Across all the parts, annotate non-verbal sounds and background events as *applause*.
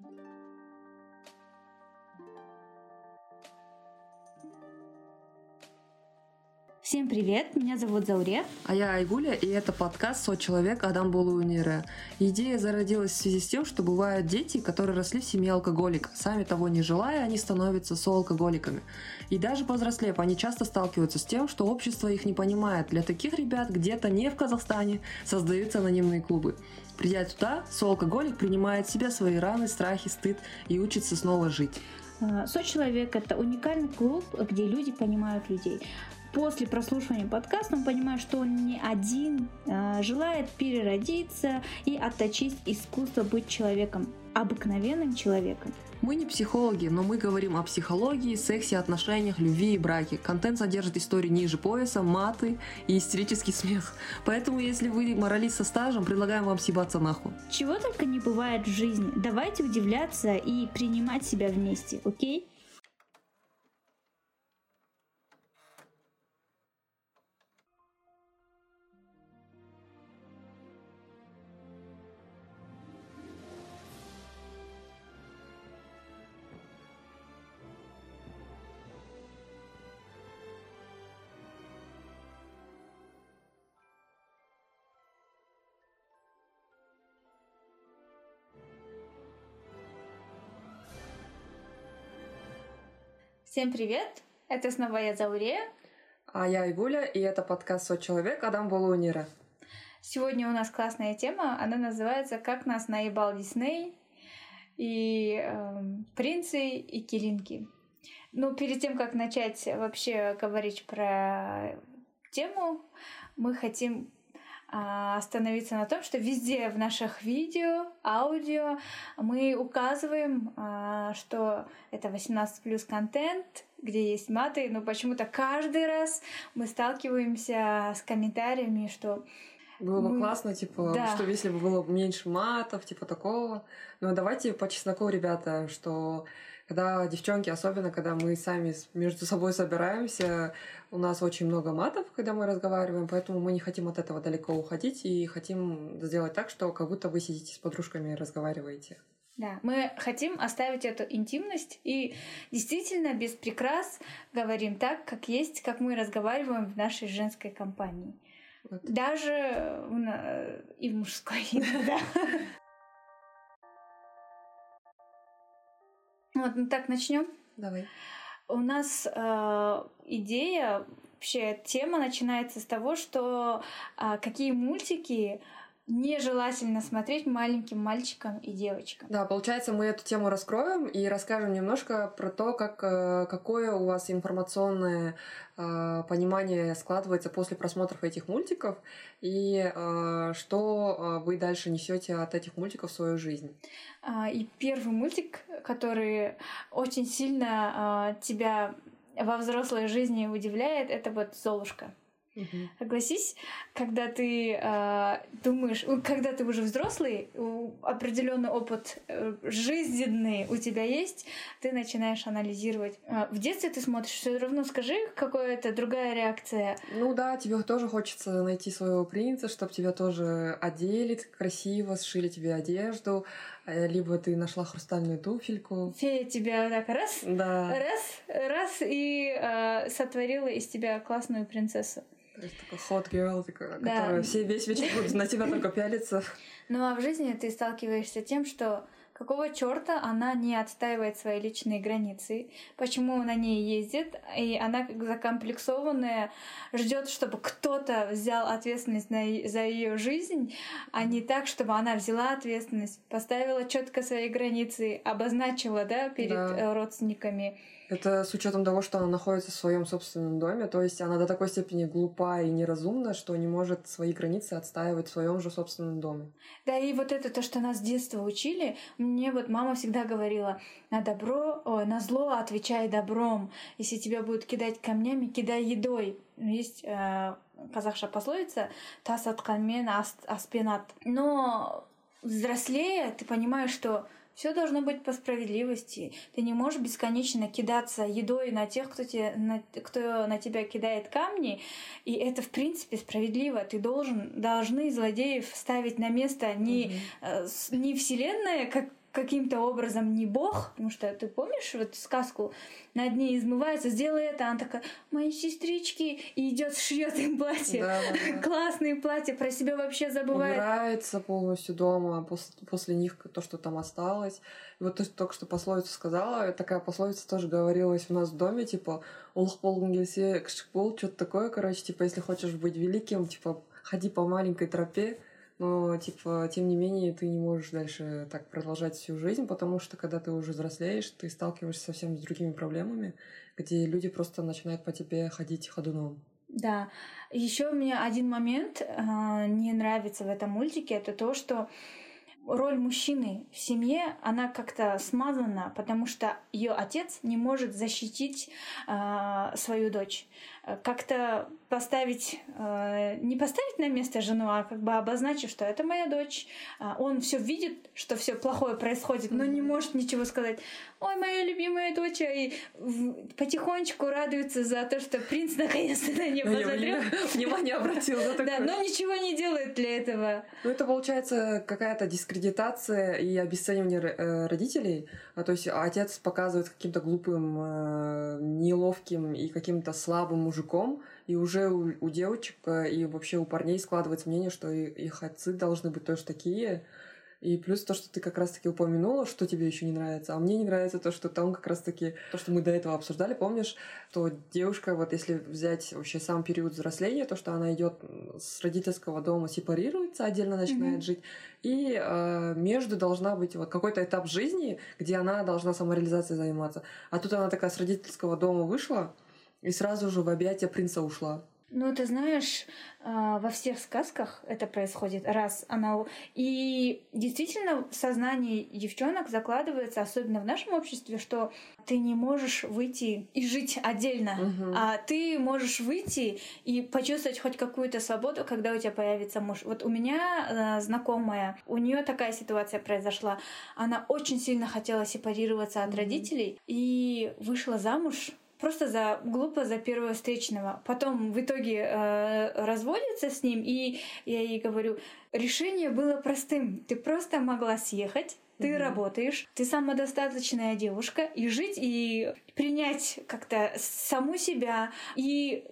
Thank you. Всем привет, меня зовут Зауре. А я Айгуля, и это подкаст «Со человек Адам Булунире». Идея зародилась в связи с тем, что бывают дети, которые росли в семье алкоголика. Сами того не желая, они становятся соалкоголиками. И даже повзрослев, они часто сталкиваются с тем, что общество их не понимает. Для таких ребят где-то не в Казахстане создаются анонимные клубы. Придя туда, соалкоголик принимает в себя свои раны, страхи, стыд и учится снова жить. А, Сочеловек — это уникальный клуб, где люди понимают людей после прослушивания подкаста он понимает, что он не один, а, желает переродиться и отточить искусство быть человеком, обыкновенным человеком. Мы не психологи, но мы говорим о психологии, сексе, отношениях, любви и браке. Контент содержит истории ниже пояса, маты и истерический смех. Поэтому, если вы моралист со стажем, предлагаем вам съебаться нахуй. Чего только не бывает в жизни. Давайте удивляться и принимать себя вместе, окей? Всем привет! Это снова я Зауре. А я Игуля, и это подкаст «Со человек» Адам Болунира. Сегодня у нас классная тема, она называется «Как нас наебал Дисней» и э, «Принцы и Киринки». Ну, перед тем, как начать вообще говорить про тему, мы хотим остановиться на том, что везде в наших видео, аудио мы указываем, а, что это 18 плюс контент, где есть маты, но почему-то каждый раз мы сталкиваемся с комментариями, что было бы мы... классно, типа, да. что если бы было меньше матов, типа такого. Но давайте по чесноку, ребята, что когда девчонки, особенно когда мы сами между собой собираемся, у нас очень много матов, когда мы разговариваем, поэтому мы не хотим от этого далеко уходить и хотим сделать так, что как будто вы сидите с подружками и разговариваете. Да, мы хотим оставить эту интимность и действительно без прикрас говорим так, как есть, как мы разговариваем в нашей женской компании. Вот. Даже и в мужской, *laughs* да. Вот, ну так начнем. Давай. У нас э, идея, вообще тема начинается с того, что э, какие мультики нежелательно смотреть маленьким мальчикам и девочкам. Да, получается, мы эту тему раскроем и расскажем немножко про то, как, э, какое у вас информационное э, понимание складывается после просмотров этих мультиков и э, что вы дальше несете от этих мультиков в свою жизнь. А, и первый мультик, который очень сильно тебя во взрослой жизни удивляет, это вот Золушка. Угу. Согласись, когда ты э, думаешь, когда ты уже взрослый, определенный опыт э, жизненный у тебя есть, ты начинаешь анализировать. Э, в детстве ты смотришь, все равно скажи, какая-то другая реакция. Ну да, тебе тоже хочется найти своего принца, чтобы тебя тоже одели красиво, сшили тебе одежду, э, либо ты нашла хрустальную туфельку. Фея тебя так раз, да. раз, раз и э, сотворила из тебя классную принцессу. То есть такой hot girl, такая, да. которая все весь вечер будут на тебя только пялиться. *laughs* Ну а в жизни ты сталкиваешься тем, что какого черта она не отстаивает свои личные границы, почему на ней ездит, и она как закомплексованная ждет, чтобы кто-то взял ответственность на, за ее жизнь, а не так, чтобы она взяла ответственность, поставила четко свои границы, обозначила, да, перед да. Э, родственниками. Это с учетом того, что она находится в своем собственном доме, то есть она до такой степени глупа и неразумна, что не может свои границы отстаивать в своем же собственном доме. Да, и вот это то, что нас с детства учили, мне вот мама всегда говорила, на добро, ой, на зло отвечай добром. Если тебя будут кидать камнями, кидай едой. Есть э, казахша пословица «тас атканмен аспенат». Но взрослея, ты понимаешь, что все должно быть по справедливости. Ты не можешь бесконечно кидаться едой на тех, кто, тебе, на, кто на тебя кидает камни. И это, в принципе, справедливо. Ты должен, должны злодеев ставить на место не, угу. не вселенная, как каким-то образом не бог, потому что ты помнишь вот сказку над ней измывается, сделай это, она такая, мои сестрички, и идет шьет им платье, Да, классные платья, про себя вообще забывает. Убирается полностью дома, после, после них то, что там осталось. И вот ты только что пословицу сказала, такая пословица тоже говорилась у нас в доме, типа, «Улық болғың келсе, кішік бол», что-то такое, короче, типа, если хочешь быть великим, типа, ходи по маленькой тропе, но, типа, тем не менее, ты не можешь дальше так продолжать всю жизнь, потому что, когда ты уже взрослеешь, ты сталкиваешься совсем с другими проблемами, где люди просто начинают по тебе ходить ходуном. Да. Еще мне один момент а, не нравится в этом мультике, это то, что роль мужчины в семье, она как-то смазана, потому что ее отец не может защитить а, свою дочь. Э, Как-то поставить, э, не поставить на место жену, а как бы обозначив, что это моя дочь. А, Он все видит, что все плохое происходит, но не может ничего сказать. Ой, моя любимая дочь, и в- потихонечку радуется за то, что принц наконец-то на нее Я посмотрел. внимание *laughs* обратил Да, такое. но ничего не делает для этого. Ну, это получается какая-то дискредитация и обесценивание э, родителей. А, то есть отец показывает каким-то глупым, неловким и каким-то слабым мужиком, и уже у, у девочек э, и вообще у парней складывается мнение, что их отцы должны быть тоже такие. И плюс то, что ты как раз-таки упомянула, что тебе еще не нравится. А мне не нравится то, что там как раз-таки, то, что мы до этого обсуждали, помнишь, что девушка, вот если взять вообще сам период взросления, то, что она идет с родительского дома, сепарируется, отдельно начинает Мгм. жить, и э, между должна быть вот какой-то этап жизни, где она должна самореализацией заниматься. А тут она такая с родительского дома вышла и сразу же в объятия принца ушла. Ну, ты знаешь, а, во всех сказках это происходит раз она... И действительно в сознании девчонок закладывается, особенно в нашем обществе, что ты не можешь выйти и жить отдельно, Мгм. а ты можешь выйти и почувствовать хоть какую-то свободу, когда у тебя появится муж. Вот у меня э, знакомая, у нее такая ситуация произошла. Она очень сильно хотела сепарироваться от Мгм. родителей и вышла замуж просто за глупо за первого встречного. Потом в итоге э, разводится с ним, и я ей говорю, решение было простым. Ты просто могла съехать, ты Мгм. работаешь, ты самодостаточная девушка, и жить, и принять как-то саму себя, и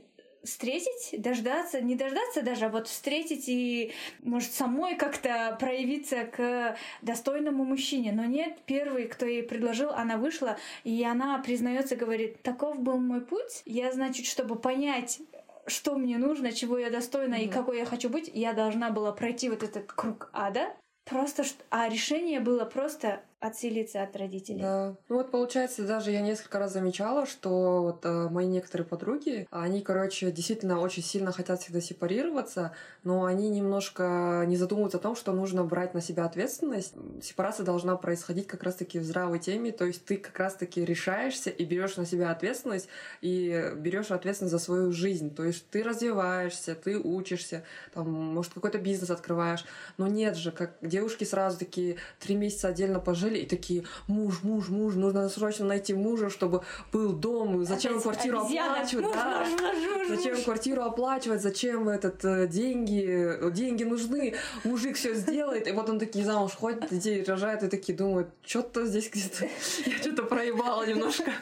встретить, дождаться, не дождаться даже, а вот встретить и, может, самой как-то проявиться к достойному мужчине. Но нет, первый, кто ей предложил, она вышла, и она признается, говорит, таков был мой путь. Я, значит, чтобы понять, что мне нужно, чего я достойна и Мгм. какой я хочу быть, я должна была пройти вот этот круг ада. Просто, а решение было просто отселиться от родителей. Да. Ну вот получается, даже я несколько раз замечала, что вот э, мои некоторые подруги, они, короче, действительно очень сильно хотят всегда сепарироваться, но они немножко не задумываются о том, что нужно брать на себя ответственность. Сепарация должна происходить как раз-таки в здравой теме, то есть ты как раз-таки решаешься и берешь на себя ответственность и берешь ответственность за свою жизнь. То есть ты развиваешься, ты учишься, там, может, какой-то бизнес открываешь, но нет же, как девушки сразу такие три месяца отдельно пожили и такие муж, муж, муж, нужно срочно найти мужа, чтобы был дом, зачем Опять квартиру обезьяна. оплачивать, Муж, да. муж, муж, муж, Зачем квартиру оплачивать, зачем этот э, деньги, деньги нужны, мужик все сделает, и вот он такие замуж ходит, детей рожает, и такие думают, что-то здесь где-то, я что-то проебала немножко.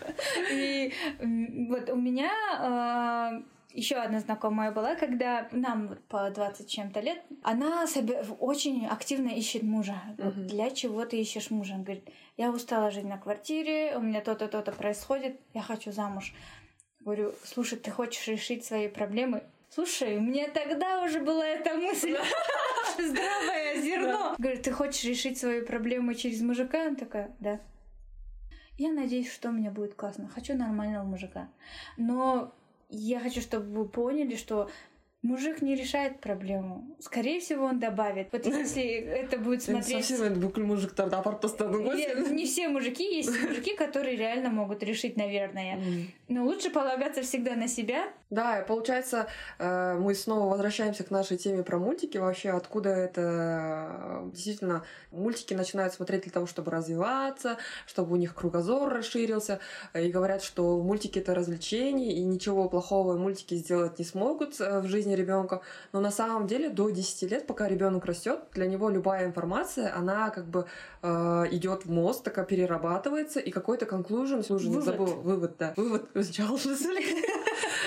И вот у меня еще одна знакомая была, когда нам по 20 чем-то лет, она очень активно ищет мужа. Мгм. Для чего ты ищешь мужа? Он говорит, я устала жить на квартире, у меня то-то, то-то происходит, я хочу замуж. Говорю, слушай, ты хочешь решить свои проблемы? Слушай, у меня тогда уже была эта мысль. *laughs* Здравое зерно. Говорю, ты хочешь решить свою проблему через мужика? Она такая, да. Я надеюсь, что у меня будет классно. Хочу нормального мужика. Но я хочу, чтобы вы поняли, что мужик не решает проблему. Скорее всего, он добавит. Вот если это будет смотреть... Совсем ғой Или сен. Не все мужики, есть мужики, которые реально могут решить, наверное. Но лучше полагаться всегда на себя. Да, и получается, э, мы снова возвращаемся к нашей теме про мультики. Вообще, откуда это э, действительно мультики начинают смотреть для того, чтобы развиваться, чтобы у них кругозор расширился. И говорят, что мультики это развлечение, и ничего плохого мультики сделать не смогут э, в жизни ребенка. Но на самом деле до 10 лет, пока ребенок растет, для него любая информация, она как бы идет в мозг, такая перерабатывается, и какой-то conclusion, слушай, не забыл, вывод, да, вывод *laughs* сначала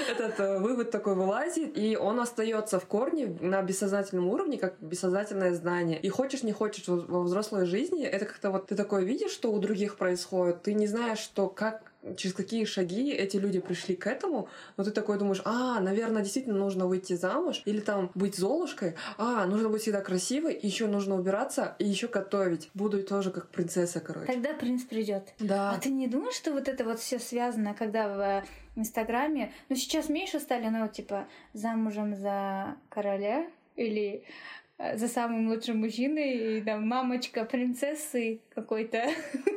этот э, вывод такой вылазит, и он остается в корне на бессознательном уровне, как бессознательное знание. И хочешь, не хочешь, во взрослой жизни, это как-то вот ты такое видишь, что у других происходит, ты не знаешь, что как через какие шаги эти люди пришли к этому, но ты такой думаешь, а, наверное, действительно нужно выйти замуж, или там быть золушкой, а, нужно быть всегда красивой, еще нужно убираться, и еще готовить. Буду тоже как принцесса, короче. Тогда принц придет. Да. А ты не думаешь, что вот это вот все связано, когда в э, Инстаграме, ну сейчас меньше стали, ну типа замужем за короля или Э, за самым лучшим мужчиной, и там мамочка принцессы какой-то.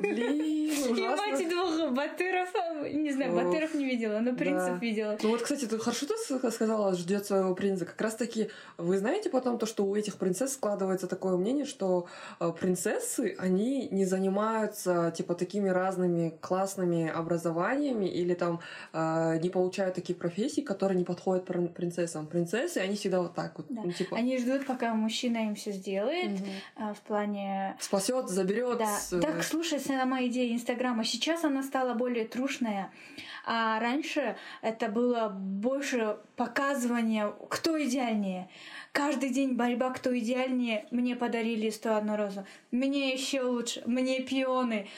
И *laughs* мать двух батыров, не знаю, Ох, батыров не видела, но принцев да. видела. Ну вот, кстати, ты хорошо ты сказала, ждет своего принца. Как раз таки, вы знаете потом то, что у этих принцесс складывается такое мнение, что э, принцессы, они не занимаются, типа, такими разными классными образованиями или там э, не получают такие профессии, которые не подходят принцессам. Принцессы, они всегда вот так вот. Да. Ну, типа... Они ждут, пока мужчина им все сделает угу. а, в плане... Спасет, заберет. Да. Так, слушай, сама идея Инстаграма. Сейчас она стала более трушная. А раньше это было больше показывание, кто идеальнее. Каждый день борьба, кто идеальнее. Мне подарили 101 розу. Мне еще лучше. Мне пионы.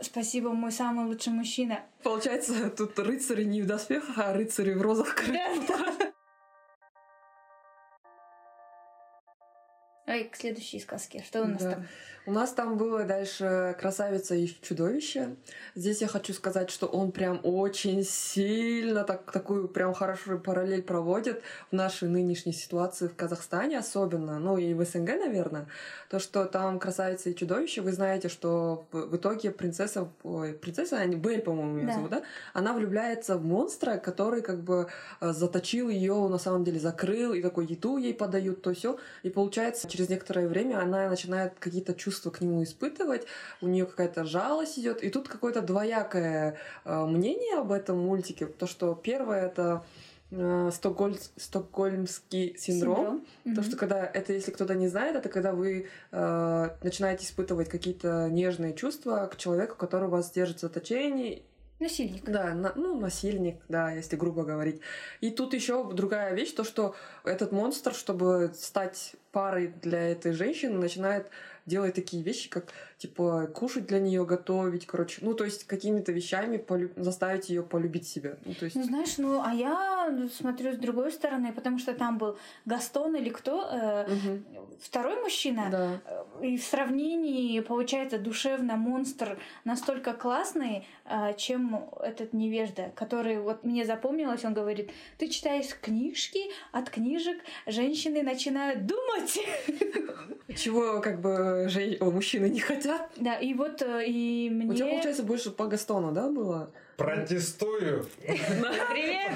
Спасибо, мой самый лучший мужчина. Получается, тут рыцари не в доспехах, а рыцари в розах. Да. Ой, к следующей сказке. Что у нас да. там? У нас там было дальше «Красавица и чудовище». Здесь я хочу сказать, что он прям очень сильно так, такую прям хорошую параллель проводит в нашей нынешней ситуации в Казахстане особенно, ну и в СНГ, наверное. То, что там «Красавица и чудовище», вы знаете, что в, итоге принцесса, ой, принцесса, они Бель, по-моему, ее да. зовут, да? Она влюбляется в монстра, который как бы э, заточил ее, на самом деле закрыл, и такой еду ей подают, то все. И получается, через некоторое время она начинает какие-то чувства к нему испытывать, у нее какая-то жалость идет, и тут какое-то двоякое э, мнение об этом мультике, то что первое это э, Стокгольм, стокгольмский синдром. синдром. То, что когда это, если кто-то не знает, это когда вы э, начинаете испытывать какие-то нежные чувства к человеку, который вас держит в заточении. Насильник. Да, на, ну, насильник, да, если грубо говорить. И тут еще другая вещь, то, что этот монстр, чтобы стать парой для этой женщины, начинает делать такие вещи, как типа кушать для нее готовить, короче, ну то есть какими-то вещами полю... заставить ее полюбить себя. Ну, то есть... ну знаешь, ну а я смотрю с другой стороны, потому что там был Гастон или кто, э, угу. второй мужчина, да. и в сравнении получается душевно монстр настолько классный, э, чем этот невежда, который вот мне запомнилось, он говорит, ты читаешь книжки, от книжек женщины начинают думать. Чего как бы жен... Мужчины не хотят. Да, и вот э, и мне... У тебя, получается, больше по Гастону, да, было? Протестую. Привет!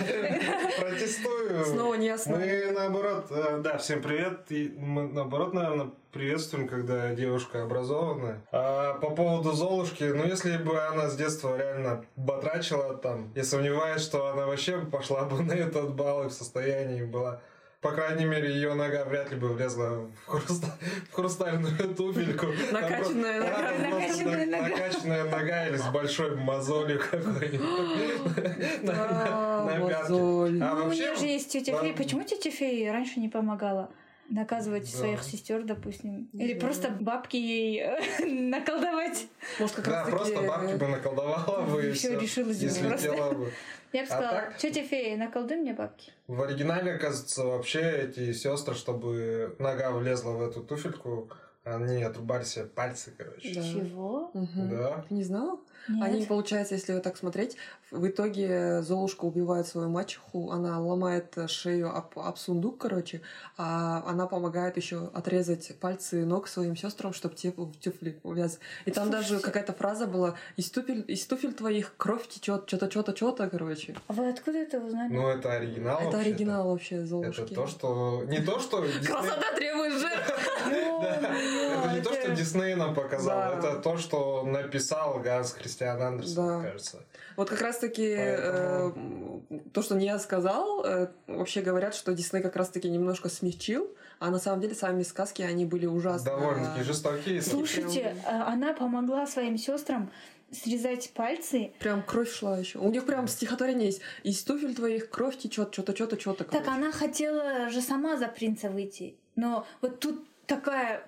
Протестую. Снова не ясно. Мы наоборот, э, да, всем привет. Мы наоборот, наверное, приветствуем, когда девушка образованная. А по поводу Золушки, ну если бы она с детства реально батрачила там, я сомневаюсь, что она вообще пошла бы на этот бал и в состоянии была по крайней мере, ее нога вряд ли бы влезла в, хруста... в хрустальную *laughs* туфельку. Накачанная нога. Накачанная нога. Накачанная нога или с большой мозолью какой-нибудь *gasps* на пятке. А вообще... У меня же есть тетя Фея. Почему тетя Фея раньше не помогала? Наказывать да. своих сестер, допустим. Или да. просто бабки ей э, *laughs* наколдовать. Может, как да, раз просто бабки бы наколдовала *laughs* бы и все. решилась бы просто. бы. *laughs* Я бы а сказала, так, тетя фея, наколдуй мне бабки. В оригинале, оказывается, вообще эти сестры, чтобы нога влезла в эту туфельку, Они отрубали себе пальцы, короче. Да. Чего? Мгм. Да. Ты не знала? Нет. Они, получается, если вот так смотреть, в итоге Золушка убивает свою мачеху, она ломает шею об, об сундук, короче, а она помогает еще отрезать пальцы ног своим сестрам, чтобы те в тюфли увяз. И там даже какая-то фраза была из туфель, из туфель твоих кровь течет, что-то, что-то, что-то, короче. А вы откуда это узнали? Ну, это оригинал Это вообще-то. оригинал вообще Золушки. Это то, что... Не то, что... Красота требует жертв! *laughs* Это не то, что Дисней нам показал, это то, что написал Ганс Христиан Андерсон, Да. кажется. Вот как раз-таки Поэтому- э, то, что не я сказал, э, вообще говорят, что Дисней как раз-таки немножко смягчил, а на самом деле сами сказки, они были ужасно... Довольно-таки жестокие. Слушайте, а, она помогла своим сестрам срезать пальцы. Прям кровь шла еще. У них прям стихотворение есть. Из туфель твоих кровь течет, что-то, что-то, что-то. Так короче. она хотела же сама за принца выйти. Но вот тут такая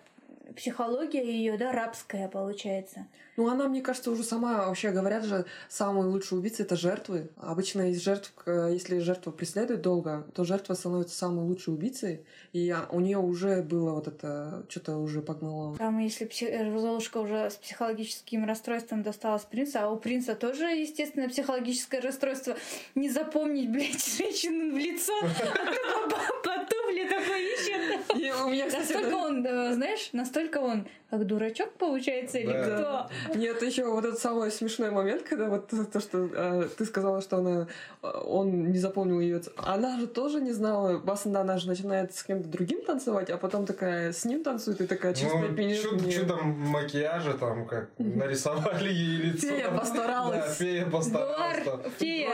психология ее, да, рабская получается. Ну, она, мне кажется, уже сама, вообще говорят же, самые лучшие убийцы — это жертвы. Обычно из жертв, если жертва преследует долго, то жертва становится самой лучшей убийцей, и а, у нее уже было вот это, что-то уже погнало. Там, если пси- э, Золушка уже с психологическим расстройством досталась принца, а у принца тоже, естественно, психологическое расстройство. Не запомнить, блядь, женщину в лицо, а то по- по туфле такой ищет. И у меня, кстати, Настолько он, э, знаешь, настолько он как дурачок получается или Да. кто? Нет, еще вот этот самый смешной момент, когда вот то, что э, ты сказала, что она, э, он не запомнил ее. Она же тоже не знала. Басанда, она же начинает с кем-то другим танцевать, а потом такая с ним танцует и такая через пять Ну, минут чудо, мне- чудо макияжа там как нарисовали ей лицо. Фея постаралась. Да, фея постаралась. Буар, фея.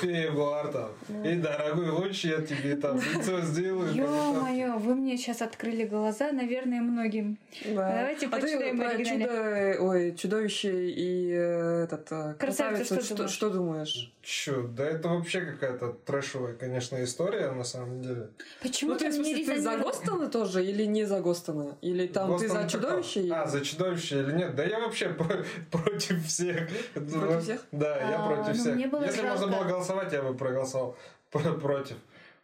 Фея Буар там. И, дорогой, лучше я тебе там *laughs* лицо сделаю. там, Ё-моё, вы мне сейчас открыли глаза, наверное, многим. Да. Давайте а ты почитаем про оригинале. чудо, ой, чудовище и э, этот э, Красавица, красавицу, что что, думаешь? что думаешь? Чё, да это вообще какая-то трэшевая, конечно, история на самом деле. Почему Ну, ты, в смысле, ты за? Гостона тоже или не за Гостона? Или там ты Гостон за какой? чудовище? или- А, за чудовище или нет? Да я вообще про- *laughs* против всех. Против всех? Да, я А, против ну, всех. Если можно было голосовать, я бы проголосовал *laughs* про- против.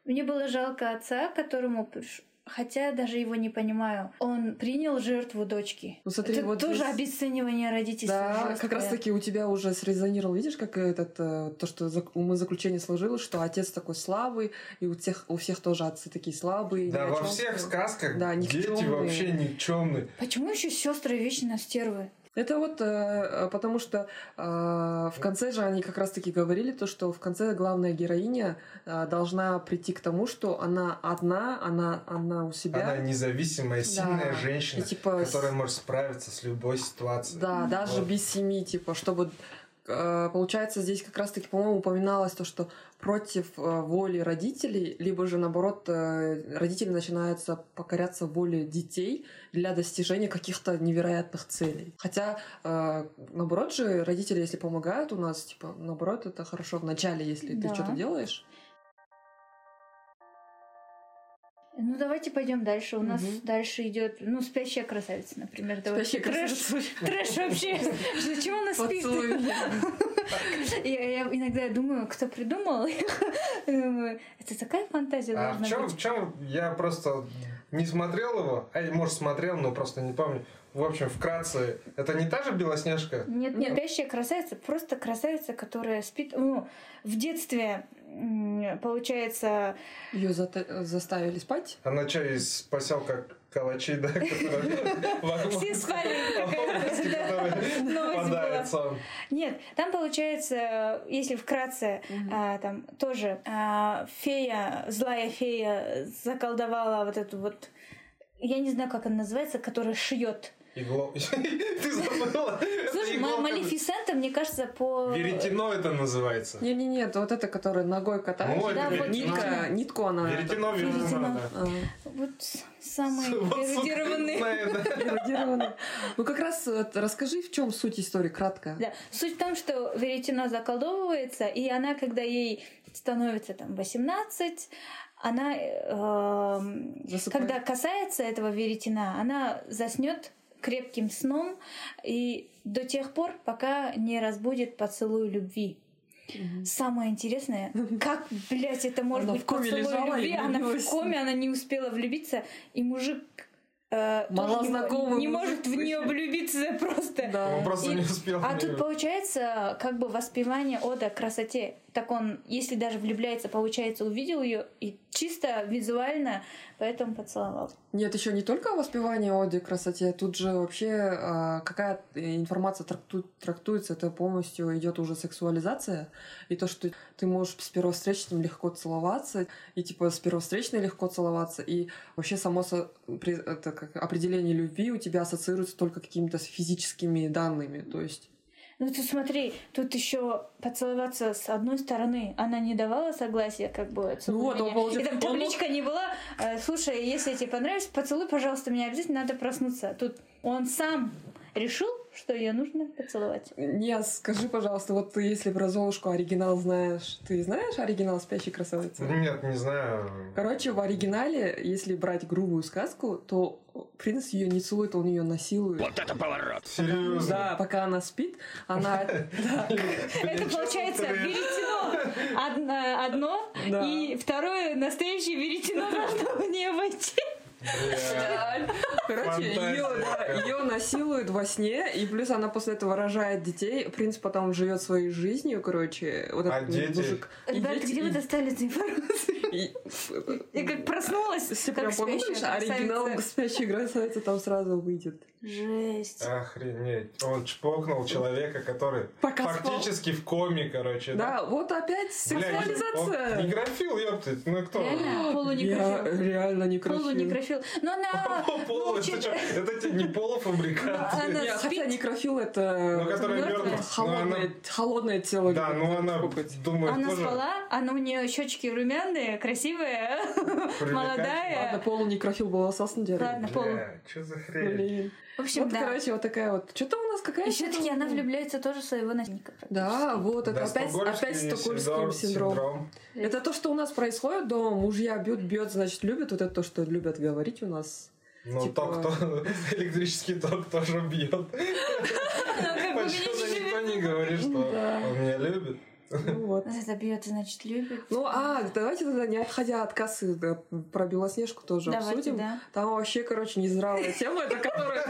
Мне было жалко отца, которому... Хотя даже его не понимаю. Он принял жертву дочки. Ну, смотри, Это вот тоже здесь- обесценивание родительства. Да, жесткое. как раз таки у тебя уже срезонировал, видишь, как этот, э, то, что зак- умозаключение сложилось, что отец такой слабый, и у всех, у всех тоже отцы такие слабые. Да, во всех сказках Да, дети вообще никчемные. Почему еще сестры вечно стервы? Это вот э, потому что э, в конце же они как раз таки говорили то, что в конце главная героиня э, должна прийти к тому, что она одна, она, она у себя. Она независимая, сильная Да. женщина, И типа с- которая может справиться с любой ситуацией. Да, даже Вот. без семьи, типа, чтобы э, получается, здесь как раз-таки, по-моему, упоминалось то, что против э, воли родителей, либо же, наоборот, э, родители начинаются покоряться воле детей для достижения каких-то невероятных целей. Хотя, э, наоборот же, родители, если помогают у нас, типа, наоборот, это хорошо в начале, если Да. ты что-то делаешь. Ну, давайте пойдем дальше. У нас Мгм. дальше идет, ну, спящая красавица, например. Спящая трэш. красавица. *laughs* Трэш вообще. Зачем она спит? *laughs* Я, я иногда думаю, кто придумал. Я *laughs* думаю, Это такая фантазия А в чем, быть. в чем я просто не смотрел его, а может смотрел, но просто не помню. В общем, вкратце, это не та же Белоснежка? Нет, нет, спящая красавица, просто красавица, которая спит. Ну, в детстве, получается, Ее заставили спать. Она что, из поселка Калачи, да? все спали. Ловкости, какая-то, да, которая новость была. попадает сон. Нет, там получается, если вкратце, а, там тоже а, фея, злая фея заколдовала вот эту вот, я не знаю, как она называется, которая шьет. Игло. *laughs* Ты забыла? Слушай, Малефисента, мне кажется, по... Веретено это называется. Не, не, нет, вот это, которая ногой катаешь. Это Да. Нитка, нитку она. Веретено, Веретено. А. Вот самые эрудированные. *laughs* *laughs* Ну как раз расскажи, в чем суть истории, кратко. Да. Суть в том, что веретено заколдовывается, и она, когда ей становится там 18, она, Засыпает. когда касается этого веретена, она заснет крепким сном и до тех пор, пока не разбудит поцелуй любви. Самое интересное, *laughs* как, блядь, это может Она быть в коме поцелуй любви? Она в коме, она не успела влюбиться, и мужик э, Мало не знакомый не мужик может в нее влюбиться *laughs* просто. Да. Он просто И- не успел. А тут получается как бы воспевание ода красоте. Так он, если даже влюбляется, получается, увидел ее и чисто визуально, поэтому поцеловал. Нет, еще не только воспевание оде красоте, тут же вообще а, какая информация тракту- трактуется, это полностью идет уже сексуализация, и то, что ты можешь с первовстречным легко целоваться, и типа с первовстречной легко целоваться, и вообще само со- это как определение любви у тебя ассоциируется только какими-то физическими данными, то есть Ну ты смотри, тут еще поцеловаться с одной стороны. Она не давала согласия, как бы Ну вот, он получается- И там он табличка не была. э, Слушай, если тебе понравится, поцелуй, пожалуйста, меня обязательно надо проснуться. Тут он сам решил, что ее нужно поцеловать. Не, скажи, пожалуйста, вот ты если про Золушку оригинал знаешь, ты знаешь оригинал «Спящей красавицы»? Нет, не знаю. Короче, в оригинале, если брать грубую сказку, то принц ее не целует, он ее насилует. Серьезно. Да, пока она спит, она... *laughs* Это получается веретено одно, и второе настоящее веретено *laughs* должно в нее войти. Короче, ее, Фантазия. ее насилуют во сне, и плюс она после этого рожает детей. Принц потом живет своей жизнью, короче. Вот А этот дети? мужик. Ребята, дети- где вы достали эту информацию? и- Я как проснулась, Если как прям спящая оригинал красавица. «Спящей красавицы» там сразу выйдет. Жесть. Охренеть. Он чпокнул человека, который Пока спал. фактически в коме, короче. Да, вот опять Бля, он сексуализация. Некрофил, ёптать. Ну кто? Реально? Я Полунекрофил. реально не Полунекрофил. Но она... Полу, ну, это? Это тебе не полуфабрикат. Она Не, спит. хотя некрофил это Ну, которая мёртвая? мертвая. холодное, холодное тело. Да, ну она чпокать. думает Она тоже. спала, она у нее щечки румяные, красивые, молодая. Ладно, полунекрофил был деле. Ладно, полу. Бля, что за хрень? Блин. В общем, Вот, да. короче, вот такая вот. Что-то у нас какая И все-таки она влюбляется тоже в своего наследника. Да, вот, это Да, опять, опять стокгольмский синдром- синдром. Это то, что у нас происходит дома. Мужья бьют, бьет, значит, любят. Вот это то, что любят говорить у нас. Ну, Типа- ток, то, *laughs* электрический ток тоже бьет. Ну, видите, никто не говорит, что он меня любит. Ну вот. Это бьет, значит, любит. Ну, а, давайте тогда, не отходя от кассы, да, про Белоснежку тоже Давайте, обсудим. да. Там вообще, короче, нездравая тема, это которая...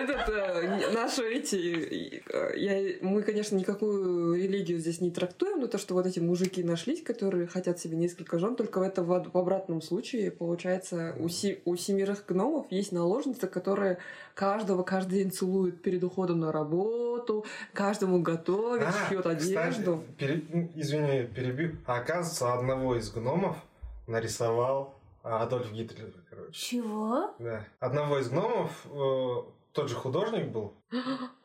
Этот, э, наши эти... э, я- Мы, конечно, никакую религию здесь не трактуем, но то, что вот эти мужики нашлись, которые хотят себе несколько жен, только в это в обратном случае, получается, у, се- у семерых гномов есть наложница, которая каждого каждый день целует перед уходом на работу, каждому готовит, А, шьет одежду. Пере- извини, перебью. А оказывается, одного из гномов нарисовал а, Адольф Гитлер, короче. Чего? Да. Одного из гномов, э, тот же художник был,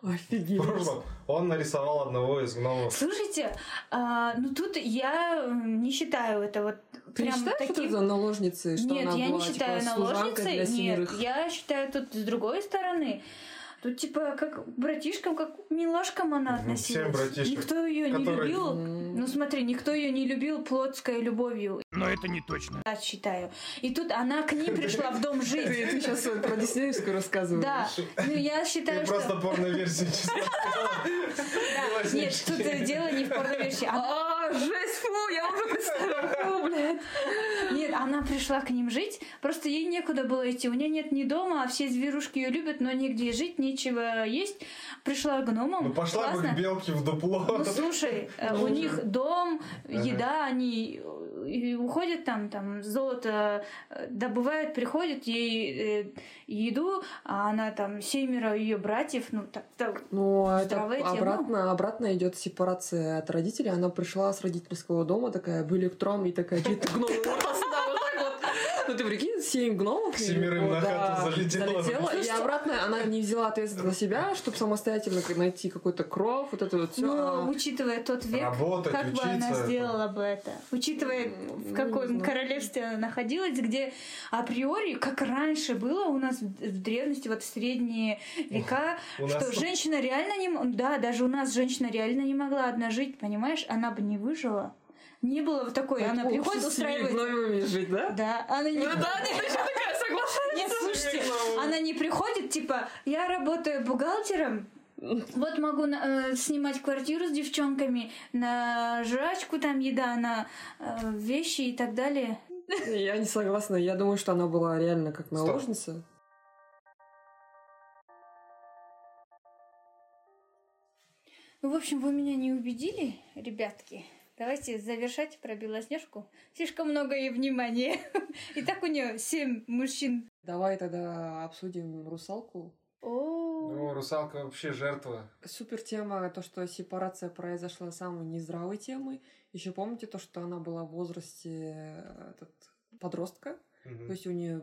в *gasps* Офигеть. прошлом, он нарисовал одного из гномов. Слушайте, а, ну тут я не считаю это вот Ты не прям считаешь, что таким... это за наложницей? Что Нет, она я была, не считаю типа, наложницей. Нет, я считаю тут с другой стороны. Тут типа как к братишкам, как к милашкам она Ну, относилась. всем братишкам, Никто ее не которые- любил. М. Ну смотри, никто ее не любил плотской любовью. Но это не точно. Я считаю. И тут она к ним пришла в дом жить. Ты, сейчас про Диснеевскую рассказываешь. Да, ну я считаю, что... просто порно-версию чисто Да, Нет, тут дело не в порноверсии. А, жесть, фу, я уже представила, фу, блядь. Она пришла к ним жить, просто ей некуда было идти. У нее нет ни дома, а все зверушки ее любят, но нигде жить, нечего есть. Пришла к гномам. Ну пошла бы классно. к белке в дупло. Ну слушай, э, у них дом, еда, они э, и уходят там, там золото э, добывают, приходят ей э, еду, а она там семеро ее братьев, ну так, так Ну, а это Здравая тема. обратно, обратно идет сепарация от родителей. Она пришла с родительского дома, такая, были тром, и такая, чьи-то *laughs* гномы вот сюда, вот так вот. Ну, ты прикинь, семь гномов. Семерым на хату залетела, И обратно она не взяла ответственность за себя, чтобы самостоятельно найти какой-то кров, вот это вот все. Ну, учитывая тот век, Работать, как бы она сделала бы это? Учитывая, в не каком королевстве она находилась, где априори, как раньше было у нас в в древности, вот в средние века, что женщина реально не... Да, даже у нас женщина реально не могла одна жить, понимаешь? Она бы не выжила не было вот такой. Она приходит, устраивает... Жить, да? Да, она не... Ну да, ты такая согласна. Нет, слушайте, она не приходит, типа, я работаю бухгалтером, вот могу э, снимать квартиру с девчонками на жрачку, там еда, на э, вещи и так далее. Я не согласна. Я думаю, что она была реально как наложница. Ну, в общем, вы меня не убедили, ребятки. Давайте завершать про Белоснежку. Слишком много ей внимания. *laughs* И так у нее семь мужчин. Давай тогда обсудим русалку. О, Ну, русалка вообще жертва. Супер тема, то, что сепарация произошла самой нездравой темой. Еще помните то, что она была в возрасте э, этот, подростка? Мгм. То есть у нее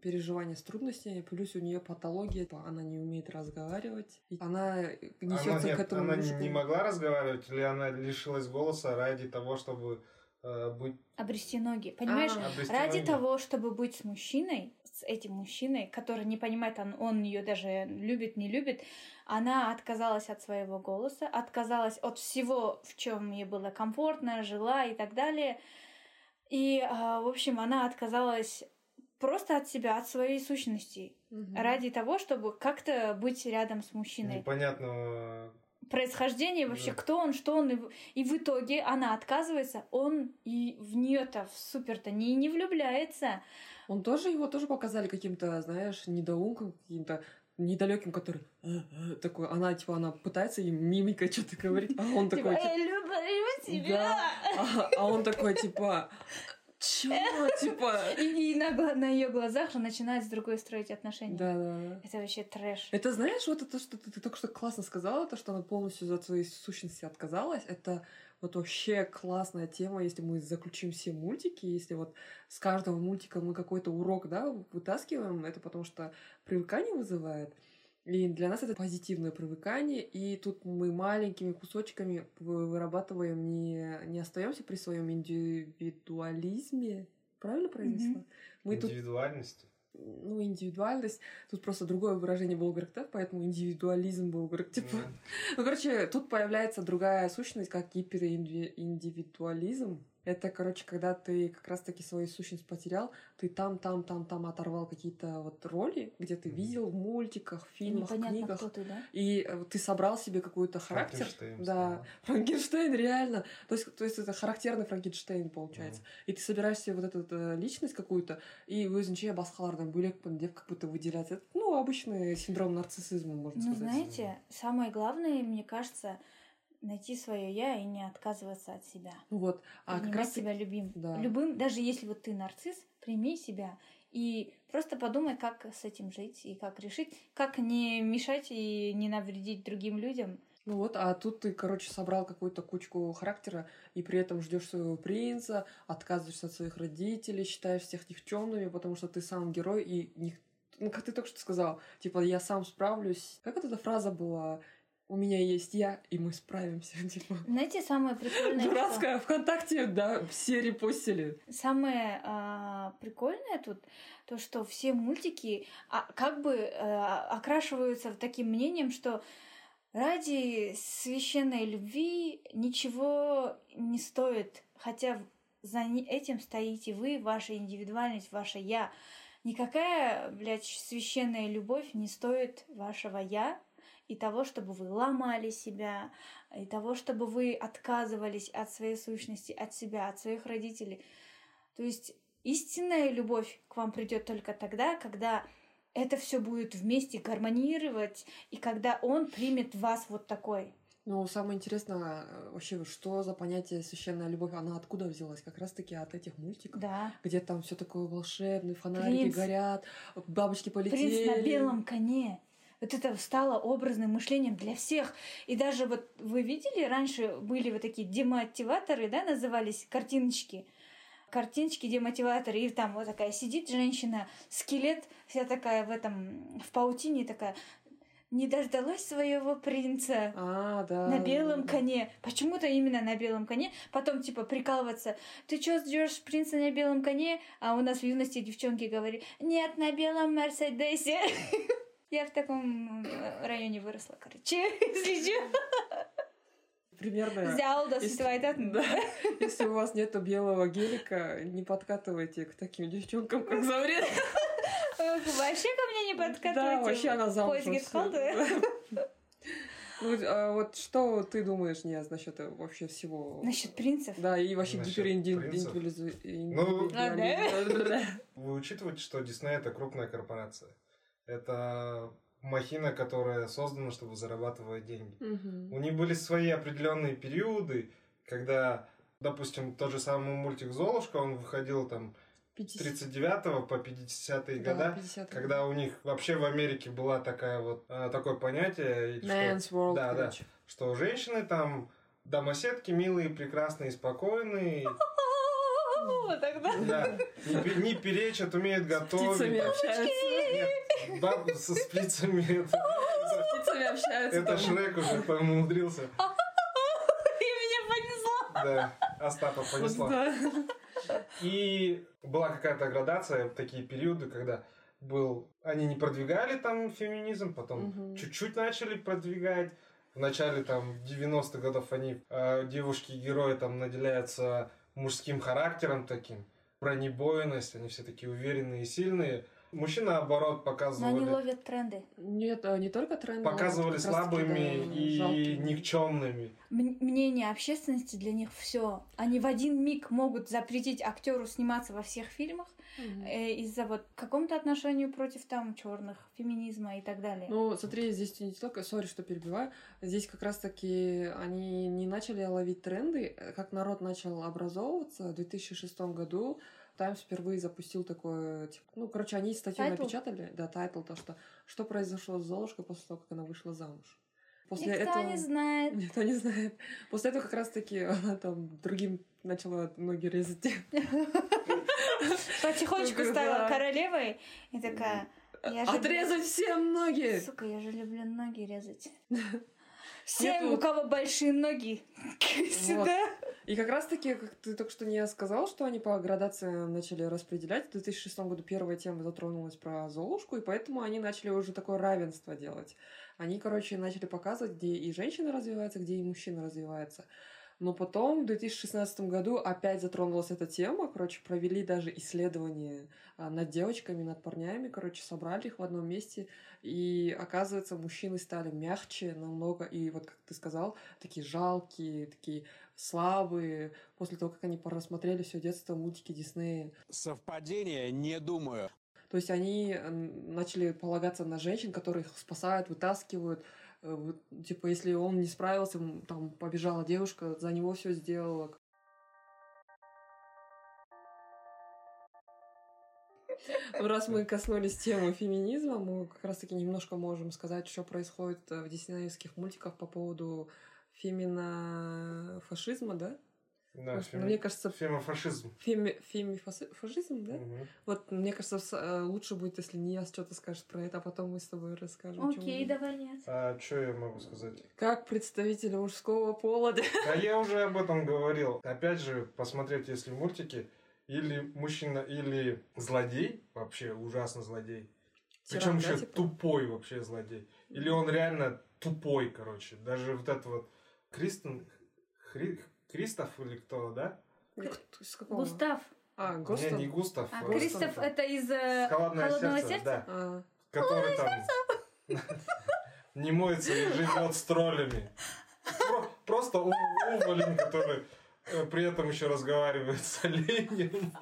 переживания с трудностями, плюс у нее патология, она не умеет разговаривать. И Она Она, несется нет, к этому она мужику. не могла разговаривать, или она лишилась голоса ради того, чтобы э, быть... обрести ноги. Понимаешь, А, обрести ради ноги? того, чтобы быть с мужчиной, с этим мужчиной, который не понимает, он, он ее даже любит, не любит, она отказалась от своего голоса, отказалась от всего, в чем ей было комфортно, жила и так далее. И, а, в общем, она отказалась просто от себя, от своей сущности, Мгм. ради того, чтобы как-то быть рядом с мужчиной. непонятного... Происхождение вообще, Да. кто он, что он, и в- и в итоге она отказывается, он и в нее-то супер-то не, не влюбляется. Он тоже, его тоже показали каким-то, знаешь, недоумком, каким-то недалеким, который «Э, э», такой, она типа, она пытается им мимикой что-то говорить, а он Типа, такой, типа, «Я люблю тебя! а, а он такой, типа, чё, типа, И, и на, на ее глазах же начинает с другой строить отношения. да, да, да. Это вообще трэш. Это знаешь, вот это, что ты, ты только что классно сказала, то, что она полностью от своей сущности отказалась, это вот вообще классная тема, если мы заключим все мультики, если вот с каждого мультика мы какой-то урок, да, вытаскиваем, это потому что привыкание вызывает. И для нас это позитивное привыкание, и тут мы маленькими кусочками вы- вырабатываем, не, не остаемся при своем индивидуализме. Правильно произнесла? Мгм. Мы тут Индивидуальность. ну, индивидуальность. Тут просто другое выражение был да, поэтому индивидуализм был говорит, типа. Мгм. Ну, короче, тут появляется другая сущность, как гипериндивидуализм. Это, короче, когда ты как раз-таки свою сущность потерял, ты там, там, там, там оторвал какие-то вот роли, где ты видел в мультиках, в фильмах, Непонятно, книгах. кто ты, да? И э, ты собрал себе какой-то характер. Франкенштейн Да. Франкенштейн, реально. То есть, то есть это характерный Франкенштейн получается. И ты собираешь себе вот эту э, личность какую-то, и өзінше басқалардан бөлекпін деп как будто выделять. Это, ну, обычный синдром нарциссизма, можно Ну, сказать. знаете, самое главное, мне кажется, найти свое я и не отказываться от себя. Ну вот, а как раз себя любим. да. Любым, даже если вот ты нарцисс, прими себя. И просто подумай, как с этим жить и как решить, как не мешать и не навредить другим людям. Ну вот, а тут ты, короче, собрал какую-то кучку характера, и при этом ждешь своего принца, отказываешься от своих родителей, считаешь всех никчемными, потому что ты сам герой, и них... ну, как ты только что сказал, типа, я сам справлюсь. Как вот эта фраза была? У меня есть я, и мы справимся. *laughs* Типа, Знаете, самое прикольное, что- дурацкая ВКонтакте, да, все репостили. Самое а, прикольное тут то, что все мультики а, как бы а, окрашиваются таким мнением, что ради священной любви ничего не стоит, хотя за этим стоите вы, ваша индивидуальность, ваше я. Никакая, блядь, священная любовь не стоит вашего я и того, чтобы вы ломали себя, и того, чтобы вы отказывались от своей сущности, от себя, от своих родителей. То есть истинная любовь к вам придет только тогда, когда это все будет вместе гармонировать, и когда он примет вас вот такой. Ну, самое интересное, э, вообще, что за понятие священная любовь, она откуда взялась? Как раз-таки от этих мультиков. Да. где там все такое волшебное, фонарики Принц. горят, бабочки полетели. Принц на белом коне. Вот это стало образным мышлением для всех. И даже вот вы видели, раньше были вот такие демотиваторы, да, назывались картиночки. Картиночки, демотиваторы. И там вот такая сидит женщина, скелет, вся такая в этом, в паутине такая, не дождалась своего принца. А, да. На белом да. коне. Почему-то именно на белом коне. Потом, типа, прикалываться. Ты чё ждешь принца на белом коне? А у нас в юности девчонки говорили, нет, на белом Мерседесе. *laughs* Я в таком э, районе выросла, короче. *laughs* Если. Примерно. Взял да Если-. Да. Если у вас нету белого гелика, не подкатывайте к таким девчонкам, как Завред. Вообще ко мне не подкатывайте. Да, вообще она замуж. Поиск всё. Гетхалта. Ну, а вот что ты думаешь, Нияз, насчет вообще всего? Насчет принцев. Да, и вообще Насчёт гипериндивидуализм. Ну, А, Вы учитываете, что Дисней это крупная корпорация. Это махина, которая создана, чтобы зарабатывать деньги. Мгм. У них были свои определенные периоды, когда, допустим, тот же самый мультик Золушка, он выходил там с 50 39 по 50-е да, года, 50 когда у них вообще в Америке была такая вот а, такое понятие, и что- Man's World, да, да, что женщины там домоседки милые, прекрасные, спокойные, *laughs* Вот тогда. да, не, не перечат, умеют С птицами готовить. общаются. Со спицами, *laughs* это, С птицами общаются. это. Шрек уже умудрился. *laughs* И меня понесло. Да, Остапа понесла. Да. И была какая-то градация, такие периоды, когда был... Они не продвигали там феминизм, потом Мгм. чуть-чуть начали продвигать. В начале там 90-х годов они, э, девушки-герои там наделяются мужским характером таким, бронебойность, они все такие уверенные и сильные. Мужчины, наоборот, Но они показывали, ловят тренды. Нет, а не только тренды. но показывали слабыми да, и жалкими. никчемными. М- мнение общественности для них все. Они в один миг могут запретить актеру сниматься во всех фильмах Мгм. э, из-за вот какому-то отношению против там черных, феминизма и так далее. Ну, смотри, здесь не только, сори, что перебиваю, здесь как раз-таки они не начали ловить тренды, э, как народ начал образовываться в 2006 году. Таймс впервые запустил такое, типа, ну, короче, они статью Title? напечатали, да, title, то, что что произошло с Золушкой после того, как она вышла замуж. После Никто этого... не знает. *laughs* Никто не знает. После этого как раз-таки она там другим начала ноги резать. Потихонечку стала королевой и такая... Я же- Отрезать всем ноги! Сука, я же люблю ноги резать. *laughs* Всем, у кого большие ноги, *laughs* сюда. И как раз-таки, как ты только что не сказал, что они по градациям начали распределять. В 2006 году первая тема затронулась про Золушку, и поэтому они начали уже такое равенство делать. Они, короче, начали показывать, где и женщина развивается, где и мужчина развивается. Но потом, в 2016 году, опять затронулась эта тема. Короче, провели даже исследование а, над девочками, над парнями. Короче, собрали их в одном месте. И, оказывается, мужчины стали мягче намного. И вот, как ты сказал, такие жалкие, такие слабые. После того, как они просмотрели все детство мультики Диснея. Совпадение? Не думаю. То есть они м, начали полагаться на женщин, которые их спасают, вытаскивают. Э, Типа, если он не справился, там побежала девушка, за него все сделала. Ну, Раз мы коснулись темы феминизма, мы как раз-таки немножко можем сказать, что происходит э, в диснеевских мультиках по поводу феминофашизма, да? Да, что, феми- Мне кажется, фемофашизм. феми, фемифашизм, да? Мгм. Вот мне кажется, с- э, лучше будет, если не я что-то скажет про это, а потом мы с тобой расскажем. Окей, давай нет. А что я могу сказать? Как представитель мужского пола. да? Я уже об этом говорил. Опять же, посмотреть, если мультики, или мужчина, или злодей, вообще ужасно злодей. Причем еще типа? тупой вообще злодей. Или он реально тупой, короче. Даже вот это вот Кристен, Хри- Кристоф или кто, да? Кто- С какого? Густав. А, Не, Гостов. не Густав. А Кристоф это из э, Холодное, холодного сердце, сердца? да. А, Который там *laughs* не моется и живет с троллями. Про- Просто у- уволень, который э, при этом еще разговаривает с оленем.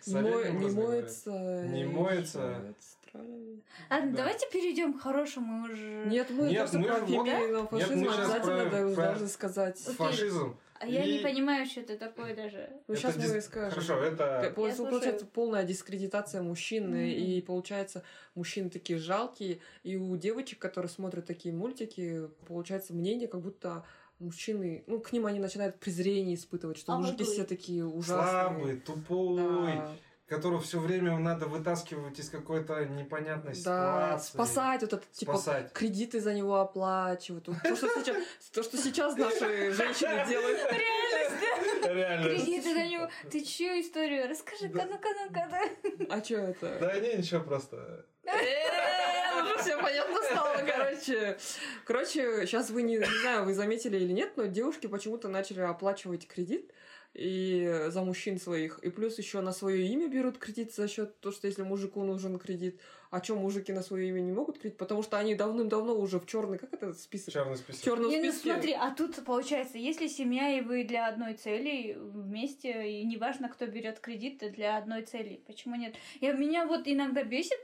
С не, не моется. Не моется. Троллями. Ладно, Да. давайте перейдем к хорошему уже. Нет, мы Нет, просто мы про феминизм, нет, фашизм мы щас обязательно про- про- должны сказать. Фашизм. А я не И- понимаю, что это такое даже. Ну, Это сейчас мы дис- скажем. Хорошо, это... Получается полная дискредитация мужчин, Мгм. и получается мужчины такие жалкие, и у девочек, которые смотрят такие мультики, получается мнение, как будто мужчины, ну, к ним они начинают презрение испытывать, что А мужики вот все вы. такие ужасные. Слабый, тупой, Да, которого все время надо вытаскивать из какой-то непонятной да, ситуации. спасать вот это, типа, Спасать. кредиты за него оплачивают. Вот То, что сейчас, то, что сейчас наши женщины *laughs* делают. Реально. Кредиты за него. Ты чью историю? Расскажи-ка, ну-ка, ну-ка, да. А что это? Да не, ничего просто. Э, Уже все понятно стало, короче. Короче, сейчас вы не, не знаю, вы заметили или нет, но девушки почему-то начали оплачивать кредит и за мужчин своих. И плюс еще на свое имя берут кредит за счет того, что если мужику нужен кредит, а что мужики на свое имя не могут кредит? Потому что они давным-давно уже в черный, как это список? Черный список. черном Не, ну смотри, а тут получается, если семья и вы для одной цели вместе, и неважно, кто берет кредит для одной цели, почему нет? Я, меня вот иногда бесит,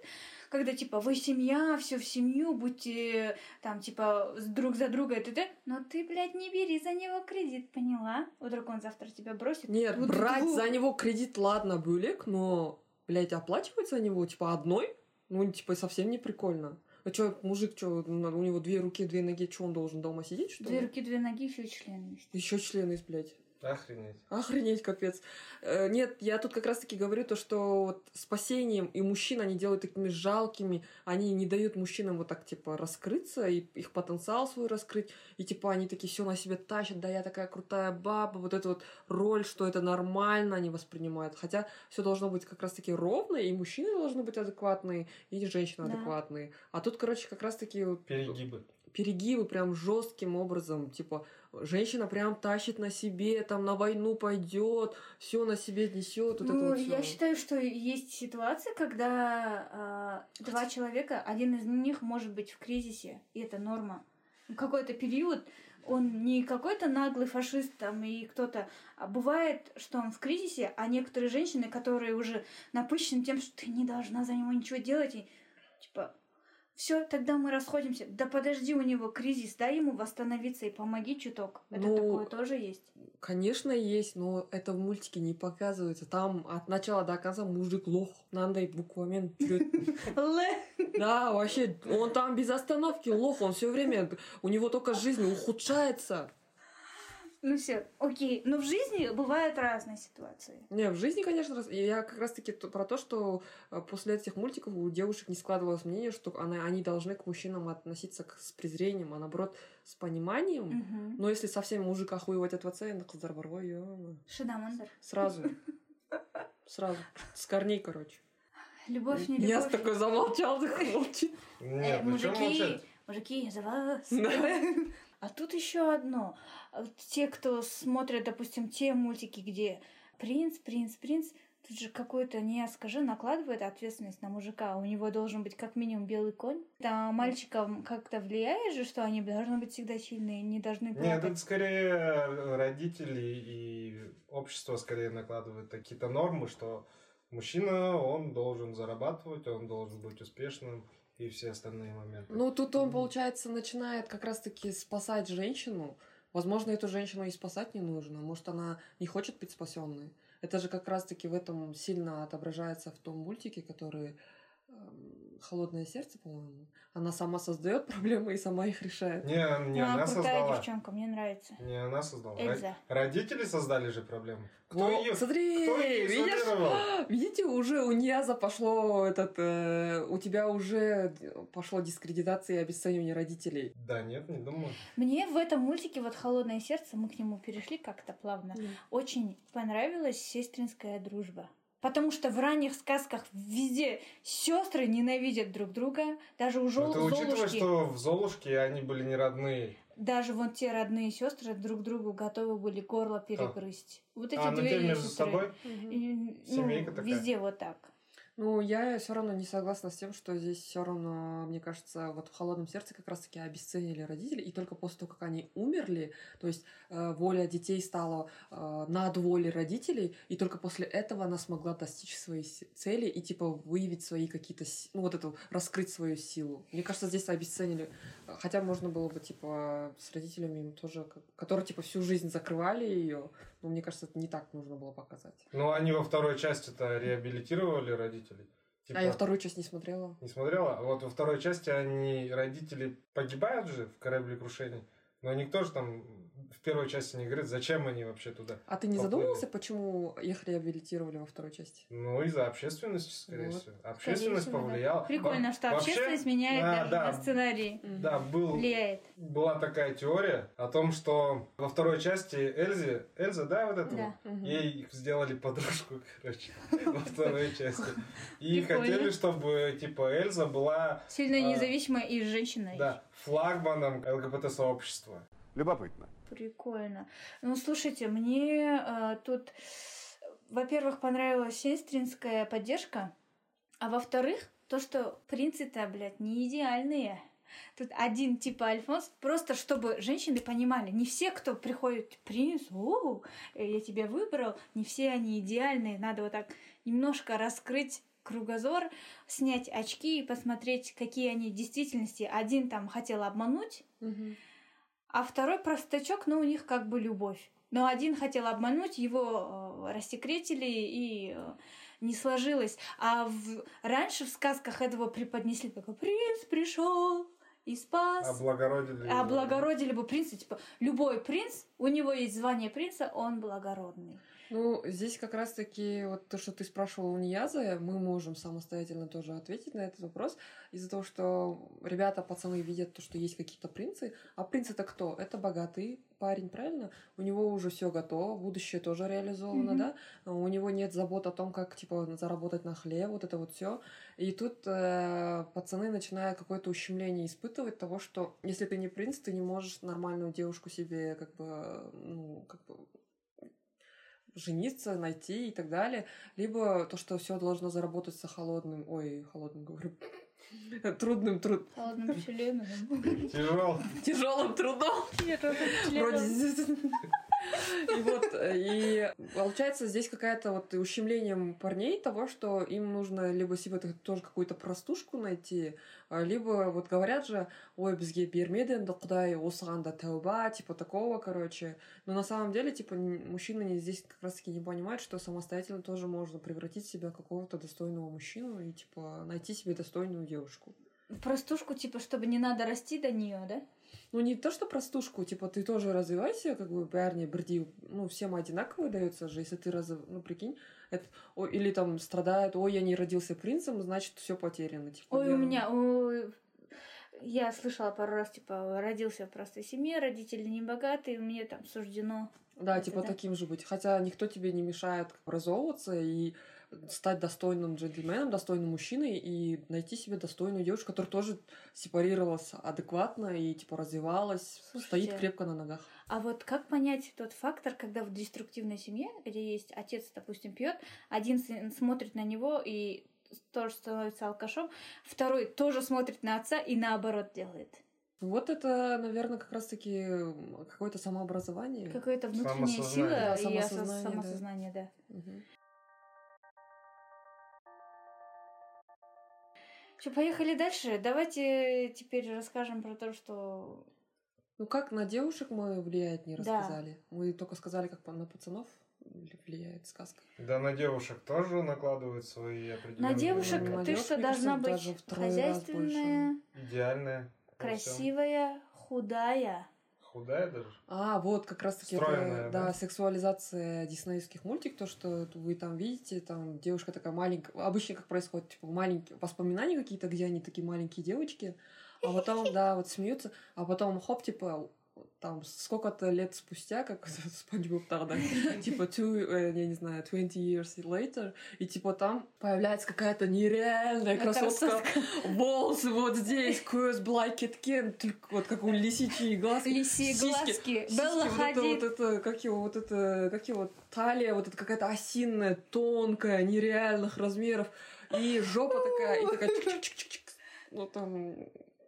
когда типа вы семья, все в семью, будьте там типа друг за друга, и т.д. Но ты, блядь, не бери за него кредит, поняла? Вдруг он завтра тебя бросит. Нет, Вот брать вдруг. за него кредит, ладно, Бюлик, но, блядь, оплачивать за него, типа, одной? Ну, типа, совсем не прикольно. А чё, мужик, чё, у него две руки, две ноги, чё, он должен дома сидеть, что Две ли? руки, две ноги, еще член есть. Еще член есть, блядь. Охренеть. Охренеть, капец. Э, Нет, я тут как раз-таки говорю то, что вот спасением и мужчин они делают такими жалкими, они не дают мужчинам вот так, типа, раскрыться, и их потенциал свой раскрыть, и, типа, они такие все на себе тащат, да, я такая крутая баба, вот эту вот роль, что это нормально, они воспринимают. Хотя все должно быть как раз-таки ровно, и мужчины должны быть адекватные, и женщины Да. адекватные. А тут, короче, как раз-таки Перегибы. перегибы прям жестким образом. Типа, женщина прям тащит на себе, там на войну пойдет, все на себе несет. Вот ну, вот я считаю, что есть ситуации, когда а, два человека, один из них может быть в кризисе, и это норма. В какой-то период он не какой-то наглый фашист там и кто-то, а бывает, что он в кризисе, а некоторые женщины, которые уже напыщены тем, что ты не должна за него ничего делать, и все, тогда мы расходимся. Да подожди, у него кризис, дай ему восстановиться и помоги чуток. Это Ну, такое тоже есть. Конечно, есть, но это в мультике не показывается. Там от начала до конца мужик лох. Надо и буквально Да, вообще, он там без остановки лох, он все время, у него только жизнь ухудшается. Ну все, окей. Но в жизни бывают разные ситуации. Не, в жизни, конечно, я как раз-таки про то, что э, после этих мультиков у девушек не складывалось мнение, что она, они должны к мужчинам относиться к- с презрением, а наоборот с пониманием. Мгм. Но если совсем мужик охуевать от бар ғой, ё-моё. Шедамандр. Сразу. *laughs* Сразу. С корней, короче. Любовь, не Я любовь. такой замолчал, так *laughs* молчит. Нет, Э, мужики, мужики, за вас. *laughs* Да. А тут еще одно. А Те, кто смотрят, допустим, те мультики, где принц, принц, принц, тут же какой-то, не скажи, накладывает ответственность на мужика. У него должен быть как минимум белый конь. Там мальчикам как-то влияет же, что они должны быть всегда сильные, не должны Нет, плакать. это скорее родители и общество скорее накладывают какие-то нормы, что мужчина, он должен зарабатывать, он должен быть успешным и все остальные моменты. Ну, тут он, получается, начинает как раз-таки спасать женщину. Возможно, эту женщину и спасать не нужно. Может, она не хочет быть спасенной. Это же как раз-таки в этом сильно отображается в том мультике, который эм, Холодное сердце, по-моему. Она сама создает *laughs* проблемы и сама их решает. Не, не она она крутая создала. девчонка, мне нравится. Не она создала. Эльза. Родители создали же проблему. Кто Во, ее смотри, кто её видишь? *gasps* Видите, уже у Нияза пошло этот, э, у тебя уже пошло дискредитация и обесценивание родителей. Да, нет, не думаю. Мне в этом мультике вот «Холодное сердце», мы к нему перешли как-то плавно, очень понравилась сестринская дружба. Потому что в ранних сказках везде сестры ненавидят друг друга, даже у Жол- Это учитывая, Золушки, что в Золушке они были не родные. даже вон те родные сестры друг другу готовы были горло перегрызть. Вот эти А, ну две те между сестры. собой? И, ну, Семейка такая. везде вот так. Ну, я все равно не согласна с тем, что здесь все равно, мне кажется, вот в холодном сердце как раз-таки обесценили родители, и только после того, как они умерли, то есть э, воля детей стала э, над волей родителей, и только после этого она смогла достичь своей цели и типа выявить свои какие-то, ну вот эту, раскрыть свою силу. Мне кажется, здесь обесценили. Хотя можно было бы типа с родителями им тоже, которые типа всю жизнь закрывали ее, но мне кажется, это не так нужно было показать. Ну, они во второй части-то реабилитировали родителей. Типа, А я вторую часть не смотрела. Не смотрела? А Вот во второй части они, родители, погибают же в кораблекрушении. Но никто же там в первой части не говорит, зачем они вообще туда. А ты не Поплыли. задумывался, почему их реабилитировали во второй части? Ну, из-за общественности, скорее Вот. всего. Общественность всего, да. повлияла. Прикольно, Во- что вообще, общественность меняет да, даже да. на сценарий. Да, был, Влияет. была такая теория о том, что во второй части Эльзе, Эльза, да, вот это Да. Ей сделали подружку, *laughs* короче, во второй *laughs* части. И Прикольно. хотели, чтобы, типа, Эльза была, Сильно А, независимая и женщина. да, флагманом ЛГБТ-сообщества. Любопытно. Прикольно. Ну, слушайте, мне э, тут, во-первых, понравилась сестринская поддержка, а во-вторых, то, что принцы-то, блядь, не идеальные. Тут один типа Альфонс, просто чтобы женщины понимали, не все, кто приходит принц, о, я тебя выбрал, не все они идеальные, надо вот так немножко раскрыть кругозор, снять очки и посмотреть, какие они в действительности. Один там хотел обмануть, Мгм. А второй простачок, но у них как бы любовь. Но один хотел обмануть, его э, рассекретили и э, не сложилось. А в- раньше в сказках этого преподнесли, как принц пришел и спас. Облагородили. его. Облагородили бы принца, типа, любой принц, у него есть звание принца, он благородный. Ну, здесь как раз-таки вот то, что ты спрашивал у Нияза, мы можем самостоятельно тоже ответить на этот вопрос. Из-за того, что ребята, пацаны видят то, что есть какие-то принцы. А принц это кто? Это богатый парень, правильно? У него уже все готово, будущее тоже реализовано, Мгм. да? У него нет забот о том, как, типа, заработать на хлеб, вот это вот все. И тут э, пацаны начинают какое-то ущемление испытывать того, что если ты не принц, ты не можешь нормальную девушку себе, как бы, ну, как бы жениться, найти и так далее. Либо то, что все должно заработаться холодным, ой, холодным говорю, *laughs* трудным труд, Холодным членом. Тяжел. *laughs* тяжелым трудом. Вроде *laughs* И вот, э, и получается здесь какая-то вот ущемлением парней того, что им нужно либо себе т- тоже какую-то простушку найти, а, либо вот говорят же, ой, бізге бермеді енді құдай осыған да тәуба, типа такого, короче. Но на самом деле, типа, н- мужчины не- здесь как раз-таки не понимают, что самостоятельно тоже можно превратить себя в какого-то достойного мужчину и, типа, найти себе достойную девушку. Простушку, типа, чтобы не надо расти до нее, да? Ну, не то, что простушку, типа, ты тоже развивайся, как бы, бәріне бірдей, ну, всем одинаково дается же, если ты, раз... ну, прикинь, это, о, или там страдает, ой, я не родился принцем, значит, все потеряно, типа. Ой, я- у меня... у- Я слышала пару раз, типа, родился в простой семье, родители не богатые, мне там суждено. Да, это типа, да. таким же быть, хотя никто тебе не мешает образовываться и стать достойным джентльменом, достойным мужчиной и найти себе достойную девушку, которая тоже сепарировалась адекватно и, типа, развивалась, Слушайте, стоит крепко на ногах. А вот как понять тот фактор, когда в деструктивной семье, где есть отец, допустим, пьет, один сын смотрит на него и тоже становится алкашом, второй тоже смотрит на отца и наоборот делает. Вот это, наверное, как раз-таки какое-то самообразование. Какая-то внутренняя сила Да, и самосознание, осоз- да. самосознание, да. Мгм. Что, поехали дальше? Давайте теперь расскажем про то, что... Ну, как на девушек мы влиять не Да. рассказали. Мы только сказали, как на пацанов влияет сказка. Да на девушек тоже накладывают свои определенные... На девушек на ты девушек, что должна кажется, быть хозяйственная, Идеальная. красивая, худая. Худая даже. А, вот как раз-таки это, Стройная, да, да? сексуализация диснеевских мультик, то, что вы там видите, там девушка такая маленькая, обычно как происходит, типа маленькие воспоминания какие-то, где они такие маленькие девочки, а потом, да, вот смеются, а потом хоп, типа, там сколько-то лет спустя, как *laughs* Спанч Боб тогда, *laughs* типа, two, э, я не знаю, 20 years later, и типа там появляется какая-то нереальная красотка, волосы вот здесь, көз былай кеткен, только вот как у лисичьи глазки. Лисьи глазки. Белла вот это, вот Хадид. это, как его, вот это, как его, талия, вот это какая-то осинная, тонкая, нереальных размеров, и жопа такая, и такая *laughs* ну там,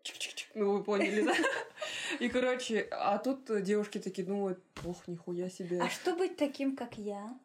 чик-чик-чик, ну вы поняли, да? *laughs* И, короче, а тут девушки такие думают, ох, нихуя себе. А что быть таким, как я?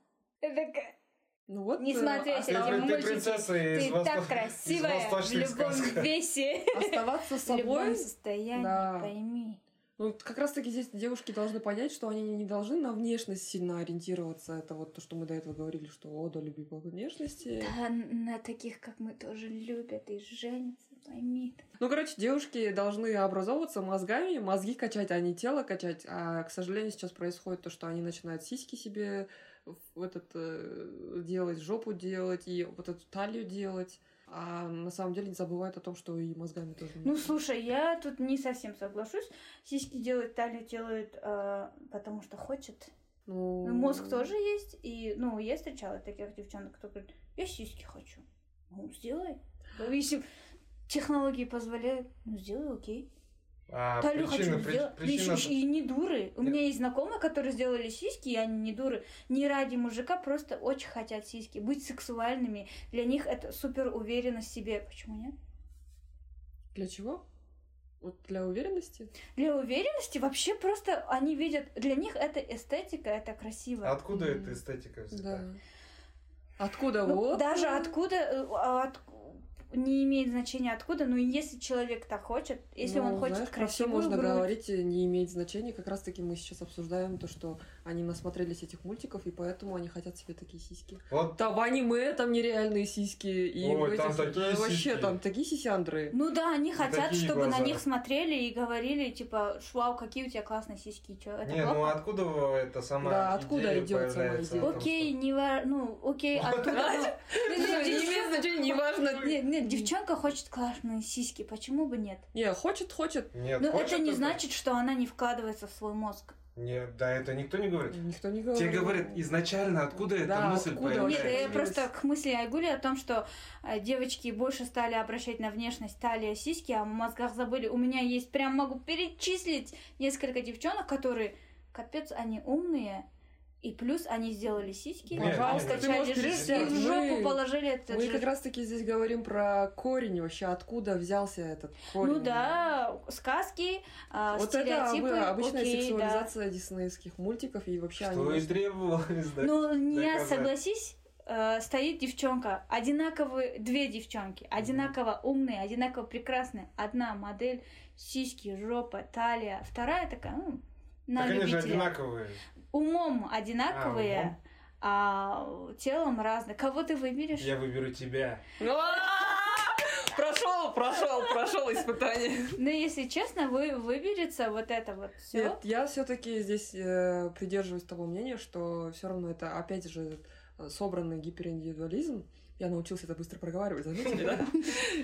Ну вот, Не э, смотреть Ты, эти ты мультики. принцесса из, Ты восто- так красивая в любом сказок. весе, оставаться *laughs* в любом собой. состоянии, Да. пойми. Ну, как раз-таки здесь девушки должны понять, что они не должны на внешность сильно ориентироваться. Это вот то, что мы до этого говорили, что о, да, люби по внешности. Да, на таких, как мы, тоже любят и женятся, пойми. Ну, короче, девушки должны образовываться мозгами, мозги качать, а не тело качать. А, к сожалению, сейчас происходит то, что они начинают сиськи себе в этот, э, делать, жопу делать и вот эту талию делать. А на самом деле не забывают о том, что и мозгами тоже. Ну, нужно. слушай, я тут не совсем соглашусь. Сиськи делают, талию делают, э, потому что хочет. Ну, Ну, мозг тоже есть. И, ну, я встречала таких девчонок, кто говорит, я сиськи хочу. Ну, сделай. Да, Если технологии позволяют, ну, сделай, окей. А Талию причина, хочу при- сделать. Ну, причина... ещё- и не дуры. У меня есть знакомые, которые сделали сиськи, и они не дуры. Не ради мужика, просто очень хотят сиськи. Быть сексуальными. Для них это супер уверенность в себе. Почему нет? Для чего? Вот для уверенности? Для уверенности вообще просто они видят, для них это эстетика, это красиво. Откуда эта эстетика взята? Да. Откуда Ну, вот? даже откуда, э, от- не имеет значения откуда, но если человек так хочет, если Ну, он хочет знаешь, про все красивую можно грудь, говорить, не имеет значения. Как раз таки мы сейчас обсуждаем то, что они насмотрелись этих мультиков, и поэтому они хотят себе такие сиськи. Вот Там в аниме там нереальные сиськи, и Ой, в этих, там э, такие вообще сиськи. там такие сисяндры. Ну да, они хотят, такие чтобы на глаза. них смотрели и говорили, типа, вау, какие у тебя классные сиськи, чё, это Не, ну плохо? откуда это сама Да, откуда идея идёт сама идея? Окей, не ва- ну, окей, оттуда... *laughs* ну, Не неважно. Нет, нет, девчонка хочет классные сиськи, почему бы нет? Не, хочет, хочет. Нет, Но хочет это не значит, что она не вкладывается в свой мозг. Нет, да, это никто не говорит. Никто не говорит. Тебе говорят изначально, откуда эта Да, мысль откуда Нет, вообще появляется. я появилась? просто к мысли Айгули о том, что э, девочки больше стали обращать на внешность талия, сиськи, а в мозгах забыли. У меня есть, прям могу перечислить несколько девчонок, которые, капец, они умные, и плюс они сделали сиськи, Нет, Пожалуйста, жир перечислять. и в жопу Мы- положили этот Мы жир. как раз таки здесь говорим про корень вообще, откуда взялся этот корень. Ну да, сказки, а, Вот это стереотипы, обы- обычная окей, да. сексуализация диснеевских мультиков, и вообще Что они... и требовалось, да. Ну, не доказать. согласись, э, стоит девчонка, одинаковые, две девчонки, одинаково умные, одинаково прекрасные. Одна модель, сиськи, жопа, талия, вторая такая, ну, на Так они же любителя. одинаковые. Умом одинаковые, умом? а, телом разные. Кого ты выберешь? Я выберу тебя. Прошел, прошел, прошел испытание. Ну, если честно, вы выберется вот это вот все. Нет, я все-таки здесь э, придерживаюсь того мнения, что все равно это опять же собранный гипериндивидуализм. Я научился это быстро проговаривать, заметили, да?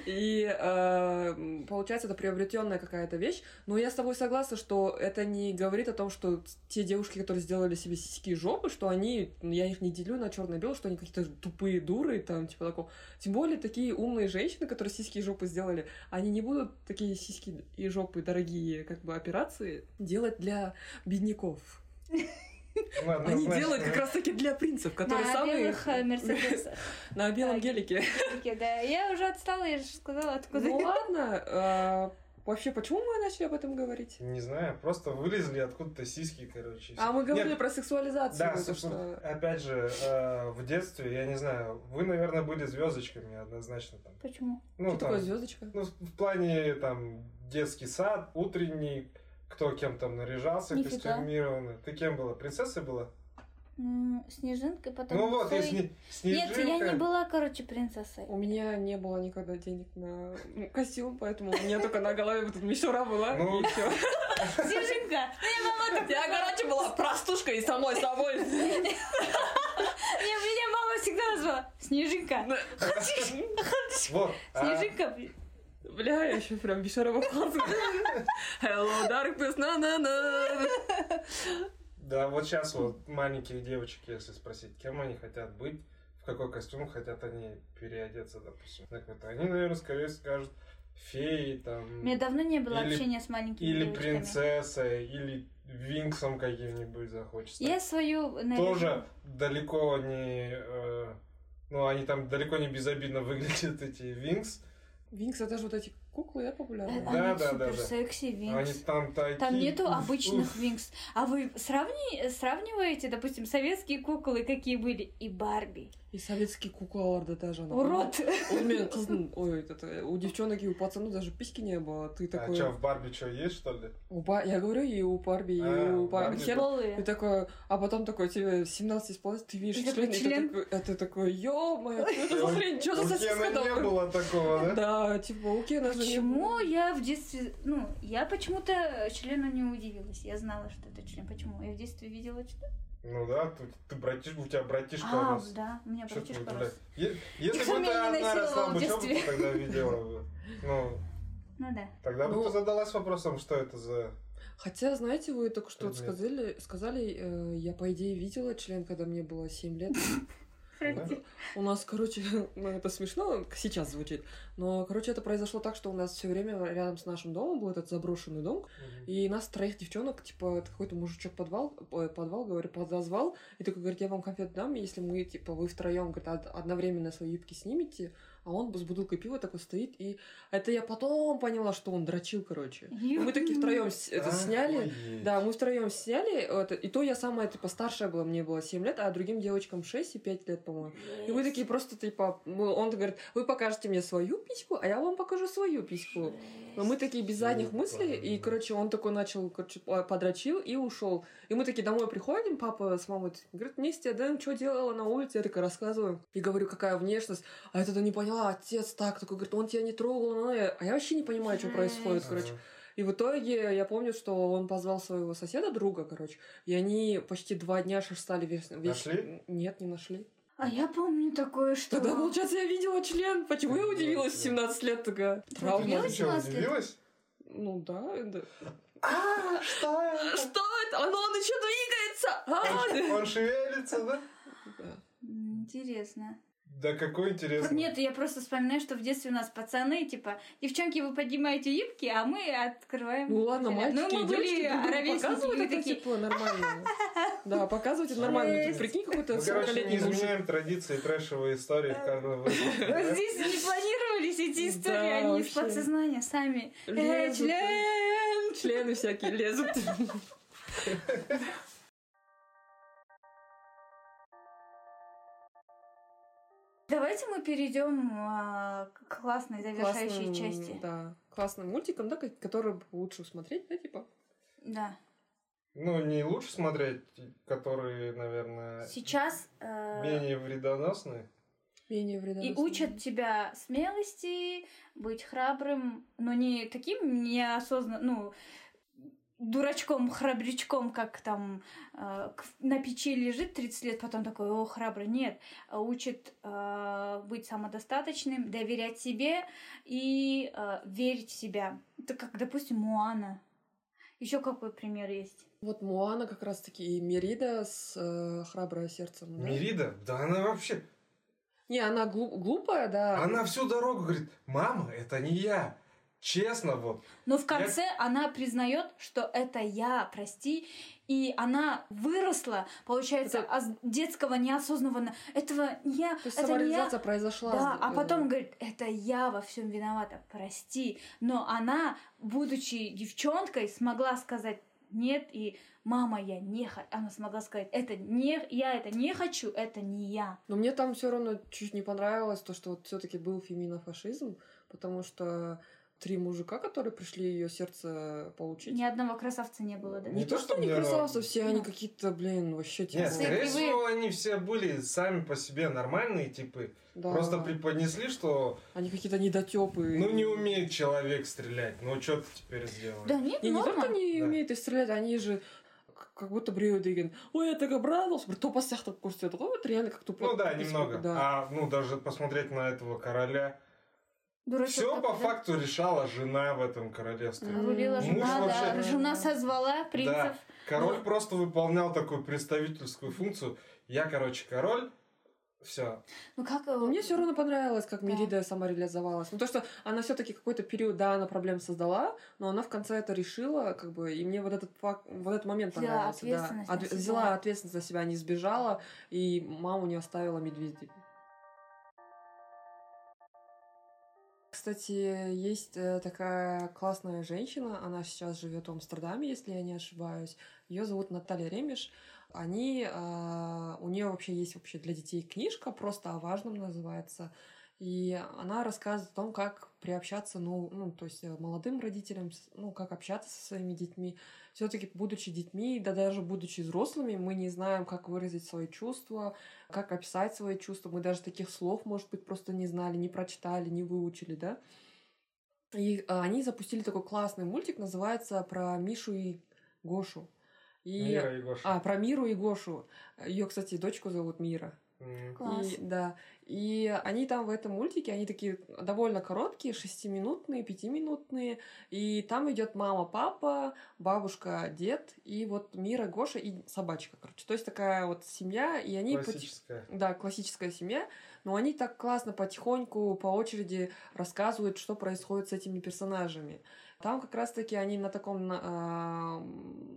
И э, м, получается, это приобретенная какая-то вещь. Но я с тобой согласна, что это не говорит о том, что те девушки, которые сделали себе сиськи и жопы, что они, ну, я их не делю на черное и белое, что они какие-то тупые дуры, там, типа такого. Тем более такие умные женщины, которые сиськи и жопы сделали, они не будут такие сиськи и жопы дорогие, как бы, операции делать для бедняков. *laughs* Ну, Они делают как раз таки для принцев, которые на самые... белых э, мерседесах. *laughs* На белом гелике. Да, я уже отстала, я же сказала, откуда. Ну ладно. а, Вообще, почему мы начали об этом говорить? Не знаю, просто вылезли откуда-то сиськи, короче. А мы говорили Нет, про сексуализацию. Да, собственно, что... опять же, э, в детстве, я не знаю, вы, наверное, были звездочками однозначно там. Почему? Ну, Что там, такое звездочка? ну, в плане там детский сад, утренний, кто кем там наряжался, Нифига. костюмированно. Ты кем была? Принцессой была? М, Снежинка, потом ну вот, и Сой. сни- Нет, снежинка. я не была, короче, принцессой. У меня не было никогда денег на ну, костюм, поэтому у меня только на голове вот эта мишура была. Ну. и всё. *laughs* Снежинка! Я, короче, была простушкой и самой собой. *laughs* Не, меня мама всегда назвала Снежинка. А, Снежинка, блин. Бля, я еще прям мишура выползла. Hello, darkness, на-на-на. Да, вот сейчас вот маленьких девочек, если спросить, кем они хотят быть, в какой костюм хотят они переодеться, допустим. Так вот, они, наверное, скорее скажут феи, У там, меня давно не было Или- общения с маленькими или девочками. принцессой, или винксом каким-нибудь захочется. Я свою наряжу. Тоже далеко не... э, ну, они там далеко не безобидно выглядят, эти винкс. Винкс, это же вот эти куклы, да, Э, популярные? Да, Они да, да, супер да. секси Они винкс. там такие... Там нету уф, обычных уф. винкс. А вы сравни... сравниваете, допустим, советские куклы, какие были, и Барби? И советские куклы даже. она- Урод! У меня кызын- ой, это, у девчонок и у пацанов даже письки не было. Ты А такой... что, в Барби что, есть, что ли? У Ба- Я говорю, и у Барби, и А, у у Барби. Хер-. И такой, а потом такой, тебе 17 исполнилось, ты видишь И член, и ты такой, а ты такой, ё-моё, что это за У- хрень, что за У сосиска Кена не там?» было такого, да? Да, типа, у Кена Почему я в детстве... Ну, я почему-то члену не удивилась. Я знала, что это член. Почему? Я в детстве видела член. Ну да, ты, ты братиш, у тебя братишка А, рос. да, у меня ты братишка удивляешь? рос. Е- Если бы ты одна росла бы, что бы детстве. ты тогда видела бы? *laughs* Ну, Ну да. тогда бы Ну. ты задалась вопросом, что это за... Хотя, знаете, вы только что сказали, сказали, э, я, по идее, видела член, когда мне было 7 лет. *laughs* Прости. У нас, короче, *laughs* ну это смешно, сейчас звучит, но, короче, это произошло так, что у нас все время рядом с нашим домом был этот заброшенный дом, и нас троих девчонок, типа, какой-то мужичок подвал, подвал, говорю, подозвал, и такой говорит, я вам конфет дам, если мы, типа, вы втроем, говорит, од- одновременно свои юбки снимете, а он с бутылкой пива такой стоит, и это я потом поняла, что он дрочил, короче. Мы такие втроем это сняли, да, мы втроем сняли, это, и то я самая, типа, старшая была, мне было 7 лет, а другим девочкам 6 и 5 лет, по-моему. И мы такие просто, типа, мы- он говорит, вы покажете мне свою письку, а я вам покажу свою письку. Но мы такие без задних мыслей, и, короче, он такой начал, короче, по- подрочил и ушел. И мы такие домой приходим, папа с мамой говорит, вместе, да, что делала на улице? Я такая рассказываю. И говорю, какая внешность. А это не поняла, отец так, такой, говорит, он тебя не трогал, ну, а я вообще не понимаю, что происходит, короче. И в итоге я помню, что он позвал своего соседа, друга, короче, и они почти два дня шерстали весь... весь- Нашли? Нет, не нашли. А я помню такое, что... Тогда, получается, я видела член. Почему я удивилась в 17 лет такая? Травма. удивилась? Ты что, 17 лет? удивилась? Ну да, да. А, что это? Что это? Оно, он еще двигается! А, Он шевелится, да? да. Интересно. Да какой интересный. Нет, я просто вспоминаю, что в детстве у нас пацаны, типа, девчонки, вы поднимаете юбки, а мы открываем. Ну ладно, жилет». мальчики Ну, мы были девочки друг другу ровесники, мы это, такие, типа, нормально. Да, показывать это нормально. Прикинь, какой-то Мы, короче, не 40-летний мужик. изменяем традиции трэшевой истории в каждом выпуске. Вот да? здесь не планировались эти истории, они из подсознания сами. Э, член! Члены всякие лезут. *laughs* Давайте мы перейдем а, к классной завершающей Классным, части. Да, классным мультиком, да, ко- который лучше смотреть, да, типа? Да. Ну, не лучше смотреть, которые, наверное, Сейчас э, менее вредоносные. Менее и вредоносные. учат тебя смелости, быть храбрым, но не таким неосознанным, ну, дурачком, храбрячком, как там э, на печи лежит 30 лет, потом такой, о, храбрый. Нет, А учат э, быть самодостаточным, доверять себе и э, верить в себя. Это как, допустим, Муана. Еще какой пример есть? Вот Моана как раз-таки и Мерида с э, храброе сердцем. да? Мирида, да она вообще... Не, она глу- глупая, да. Она всю дорогу говорит, мама, это не я. Честно вот. Но в конце она признает, что это я, прости, и она выросла, получается, Это- от детского неосознанного этого не я, То есть это не я. самореализация произошла. Да, с- а э, потом говорит, это я во всем виновата, прости. Но она, будучи девчонкой, смогла сказать нет, и мама, я не хочу. Она смогла сказать, это не, я это не хочу, это не я. Но мне там все равно чуть не понравилось то, что вот все-таки был феминофашизм, потому что три мужика, которые пришли ее сердце получить. Ни одного красавца не было, да? Не, Не то, то, что они мне красавцы, все они Ну. какие-то, блин, вообще типа. Нет, скорее всего, они все были сами по себе нормальные типы. да. Просто преподнесли, что Они какие-то недотепы. ну не умеет человек стрелять. Ну что ты теперь сделаешь? Да нет, Не, не только не Да. умеют и стрелять, они же как будто деген. Ой, я так обрадовался. Бір топа сияқты көрсетеді ғой вот реально как тупо. Ну да, немного. Да. А ну даже посмотреть на этого короля. Дурачок Все по такой, да? факту решала жена в этом королевстве. Рулила Муж жена, да. вообще- Жена созвала принцев. Да. Король Ну. просто выполнял такую представительскую функцию. Я, короче, король. Все. Ну как... э, мне все равно понравилось, как Да. Мерида сама реализовалась. Ну, то, что она все-таки какой-то период, да, она проблем создала, но она в конце это решила, как бы, и мне вот этот факт, вот этот момент Взяла понравился. Да. ответственность на Отве- себя. взяла ответственность за себя, не сбежала, и маму не оставила медведей. Кстати, есть э, такая классная женщина, она сейчас живет в Амстердаме, если я не ошибаюсь. Ее зовут Наталья Ремеш. Они, а, у нее вообще есть вообще для детей книжка, просто о важном называется. И она рассказывает о том, как приобщаться, ну, ну то есть э, молодым родителям, ну, как общаться со своими детьми. Все-таки, будучи детьми, да даже будучи взрослыми, мы не знаем, как выразить свои чувства, как описать свои чувства. Мы даже таких слов, может быть, просто не знали, не прочитали, не выучили, да. И а, они запустили такой классный мультик, называется про Мишу и Гошу. И... Мира и Гоша. А, про Миру и Гошу. Ее, кстати, дочку зовут Мира. Класс. И, да. И они там в этом мультике, они такие довольно короткие, шестиминутные, пятиминутные. И там идет мама, папа, бабушка, дед, и вот Мира, Гоша и собачка, короче. То есть такая вот семья, и они... поти- Классическая. Да, классическая семья, но они так классно потихоньку по очереди рассказывают, что происходит с этими персонажами. Там как раз-таки они на таком э,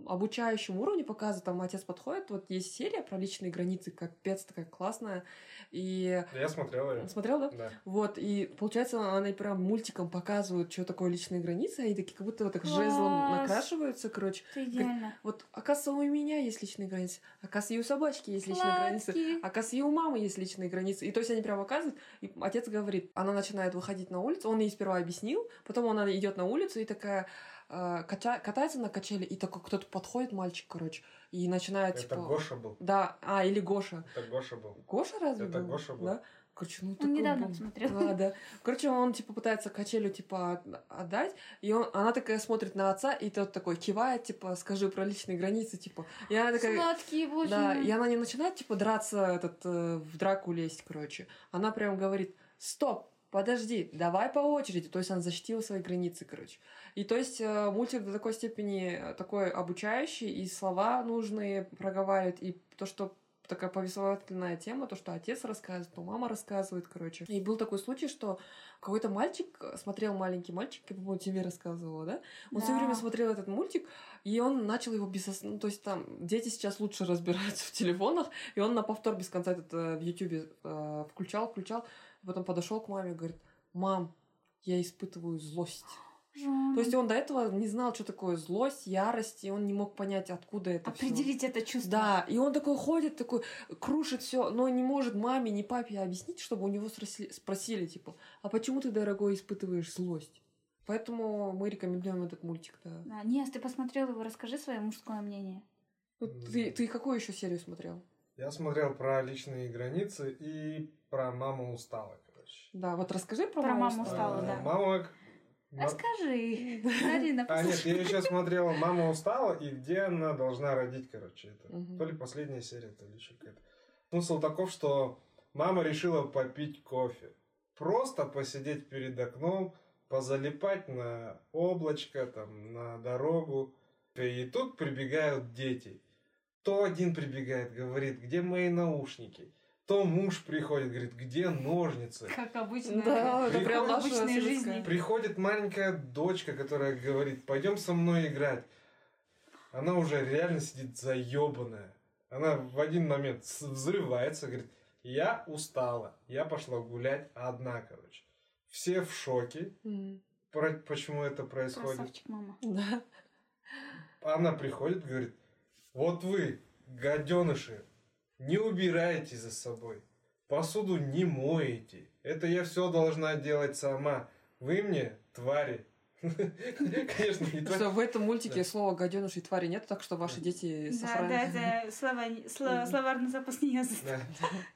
обучающем уровне показывают, там отец подходит, вот есть серия про личные границы, капец, такая классная, и... Я смотрел ее. Смотрел, да? Да. Вот, и получается, они прям мультиком показывают, что такое личные границы, они такие как будто вот так жезлом Класс. накрашиваются, короче. Это идеально. Вот, оказывается, у меня есть личные границы, оказывается, и у собачки есть личные границы, Сладкий. оказывается, и у мамы есть личные границы. И то есть они прям показывают, и отец говорит, она начинает выходить на улицу, он ей сперва объяснил, потом она идет на улицу и такая э, кача- катается на качели, и такой кто-то подходит, мальчик, короче, и начинает, Это типа... Гоша был. Да, а, или Гоша. Это Гоша был. Гоша разве Это был? Гоша был. Да? Короче, ну Он такой недавно был. посмотрел. А, да. Короче, он типа пытается качелю типа от- отдать, и он, она такая смотрит на отца, и тот такой кивает, типа, скажи про личные границы, типа. И она такая, Сладкий, боже да, мой. и она не начинает, типа, драться, этот, э, в драку лезть, короче. Она прям говорит, стоп, подожди, давай по очереди. То есть она защитила свои границы, короче. И то есть э, мультик до такой степени э, такой обучающий, и слова нужные проговаривает, и то, что такая повествовательная тема, то, что отец рассказывает, то мама рассказывает, короче. И был такой случай, что какой-то мальчик смотрел маленький мальчик, я, по-моему, тебе рассказывала, да? Он все Да. время смотрел этот мультик, и он начал его без... ос- Ну, то есть там дети сейчас лучше разбираются в телефонах, и он на повтор без конца этот э, в Ютубе э, включал, включал, потом подошел к маме и говорит, мам, я испытываю злость. То есть он до этого не знал, что такое злость, ярость, и он не мог понять, откуда это всё. Определить это чувство. Да, и он такой ходит, такой крушит все, но не может маме, ни папе объяснить, чтобы у него спросили, спросили, типа, а почему ты, дорогой, испытываешь злость? Поэтому мы рекомендуем этот мультик, да. Да, Нет, ты посмотрел его, расскажи свое мужское мнение. Вот ты, ты какую еще серию смотрел? Я смотрел про личные границы и про маму устала, короче. Да, вот расскажи про, Про маму Устала. устала, А, да. Мама... ма- Расскажи. Арина, А, *laughs* нет, я еще смотрел «Мама устала» и где она должна родить, короче. Это то ли последняя серия, то ли еще какая-то. Смысл таков, что мама решила попить кофе. Просто посидеть перед окном, позалипать на облачко, там, на дорогу. И тут прибегают дети. То один прибегает, говорит, где мои наушники? То муж приходит, говорит, где ножницы? Как обычно. Да, это Приходит прям наша обычной советская. жизни. Приходит маленькая дочка, которая говорит, пойдем со мной играть. Она уже реально сидит заебанная. Она в один момент взрывается, говорит, я устала, я пошла гулять одна, короче. Все в шоке, М, про- почему это происходит. Красавчик, мама. Да. Она приходит, говорит, вот вы, гаденыши, не убираете за собой, посуду не моете. Это я все должна делать сама. Вы мне, твари. *laughs* Конечно, не твари. Что в этом мультике Да. слова гаденыш и твари нет, так что ваши дети Да, да, сохраняют. это слова, сло- словарный запас не. Да.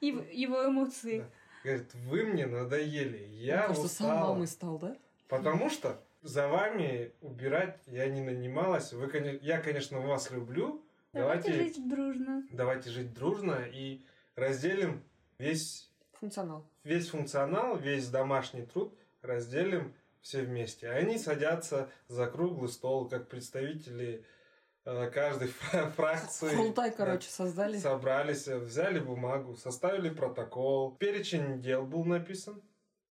*laughs* Его, эмоции. Да. Говорит, вы мне надоели, я кажется, сам устала. мамой стал, да? Потому что за вами убирать я не нанималась. Вы, я, конечно, вас люблю. Давайте Давайте, жить дружно. давайте жить дружно и разделим весь, Функционал. весь функционал, весь домашний труд, разделим все вместе. А Они садятся за круглый стол, как представители э, каждой *laughs* фра- фракции. Фултай, Да. короче, создали. Собрались, взяли бумагу, составили протокол. Перечень дел был написан.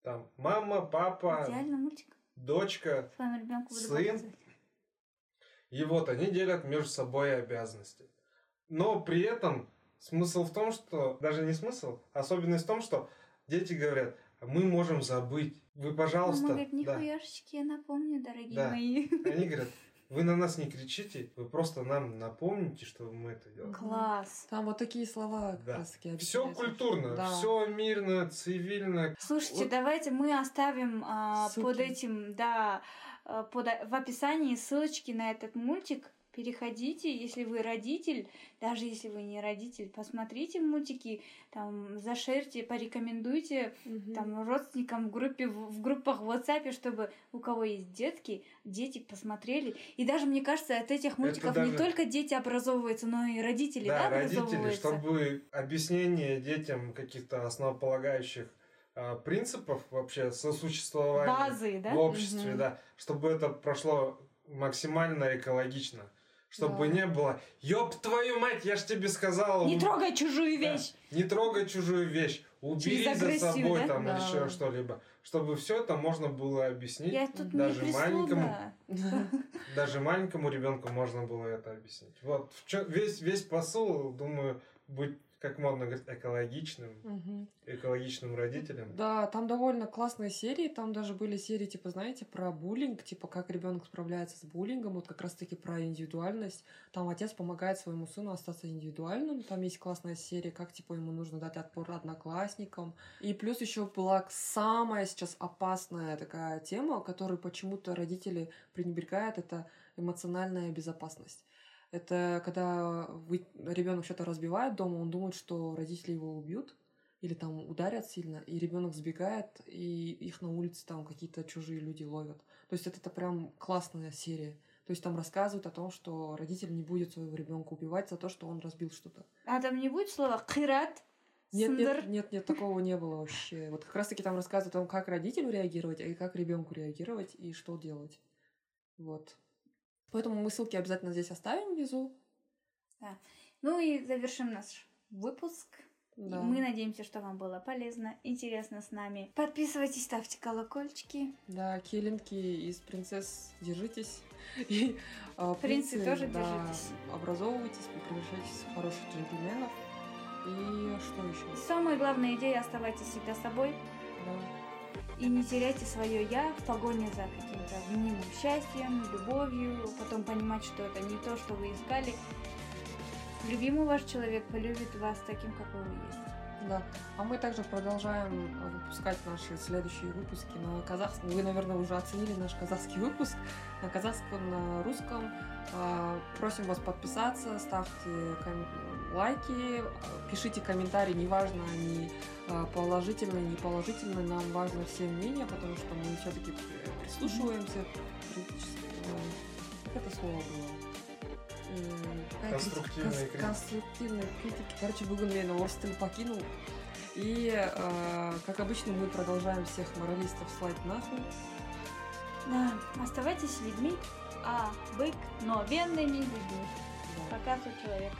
Там мама, папа, Идеально мультик. дочка. Сын. И вот они делят между собой обязанности. Но при этом смысл в том, что... Даже не смысл, особенность в том, что дети говорят, мы можем забыть. Вы, пожалуйста... Мама говорит, да. нихуяшечки, я напомню, дорогие Да. мои. Они говорят, вы на нас не кричите, вы просто нам напомните, что мы это делаем. Класс. Там вот такие слова как Да. раз таки Все культурно, Да. все мирно, цивильно. Слушайте, Вот. давайте мы оставим а, Ссылки. под этим, да, а, под, в описании ссылочки на этот мультик. Переходите, если вы родитель, даже если вы не родитель, посмотрите мультики, там, зашерьте, порекомендуйте Мгм. там родственникам в группе в, в группах в WhatsApp, чтобы у кого есть детки, дети посмотрели. И даже мне кажется, от этих мультиков не даже- только дети образовываются, но и родители, да, Да, родители, образовываются. чтобы объяснение детям каких-то основополагающих принципов вообще сосуществования Базы, да? в обществе, Мгм. да, чтобы это прошло максимально экологично. Чтобы Да. не было, ёб твою мать, я ж тебе сказала, Не трогай чужую Да. вещь. не трогай чужую вещь. убери за собой да? там Да. еще что-либо. Чтобы все это можно было объяснить. Я тут даже не маленькому, *laughs* даже маленькому ребенку можно было это объяснить. Вот в чё- весь, весь посыл, думаю, быть, как модно говорить, экологичным, Мгм. экологичным родителем. Да, там довольно классные серии. Там даже были серии, типа, знаете, про буллинг, типа, как ребенок справляется с буллингом, вот как раз-таки про индивидуальность. Там отец помогает своему сыну остаться индивидуальным. Там есть классная серия, как, типа, ему нужно дать отпор одноклассникам. И плюс еще была самая сейчас опасная такая тема, которую почему-то родители пренебрегают, это эмоциональная безопасность. Это когда вы, ребенок что-то разбивает дома, он думает, что родители его убьют, или там ударят сильно, и ребенок сбегает, и их на улице там какие-то чужие люди ловят. То есть это, это прям классная серия. То есть там рассказывают о том, что родитель не будет своего ребенка убивать за то, что он разбил что-то. А там не будет слова «кират», Нет, нет, нет, нет, такого не было вообще. Вот как раз таки там рассказывают о том, как родителю реагировать, а и как ребенку реагировать и что делать. Вот. Поэтому мы ссылки обязательно здесь оставим внизу. Ну и завершим наш выпуск. Да. Мы надеемся, что вам было полезно, интересно с нами. Подписывайтесь, ставьте колокольчики. Да, келинки из принцесс, держитесь. И а, Принцы тоже да, держитесь. Образовывайтесь, превращайтесь в хороших джентльменов. И что еще? Самая главная идея оставайтесь всегда собой Да. И не теряйте свое я в погоне за каким-то мнимым счастьем, любовью, потом понимать, что это не то, что вы искали. Любимый ваш человек полюбит вас таким, какой вы есть. Да. А мы также продолжаем выпускать наши следующие выпуски на казахском. Вы, наверное, уже оценили наш казахский выпуск на казахском, на русском. А, Просим вас подписаться, ставьте ком- лайки, а, пишите комментарии, неважно, они а, положительные, не положительные, нам важно все мнения, потому что мы все-таки прислушиваемся. критически, э, Как это слово было? М, какая критика? Конструктивная Конс- критика. конструктивной критики. Короче, бүгін мен орыс тілін покинул. И, э, как обычно, мы продолжаем всех моралистов слать нахуй. Да, оставайтесь людьми, а обыкновенными людьми. Да. Пока, человек.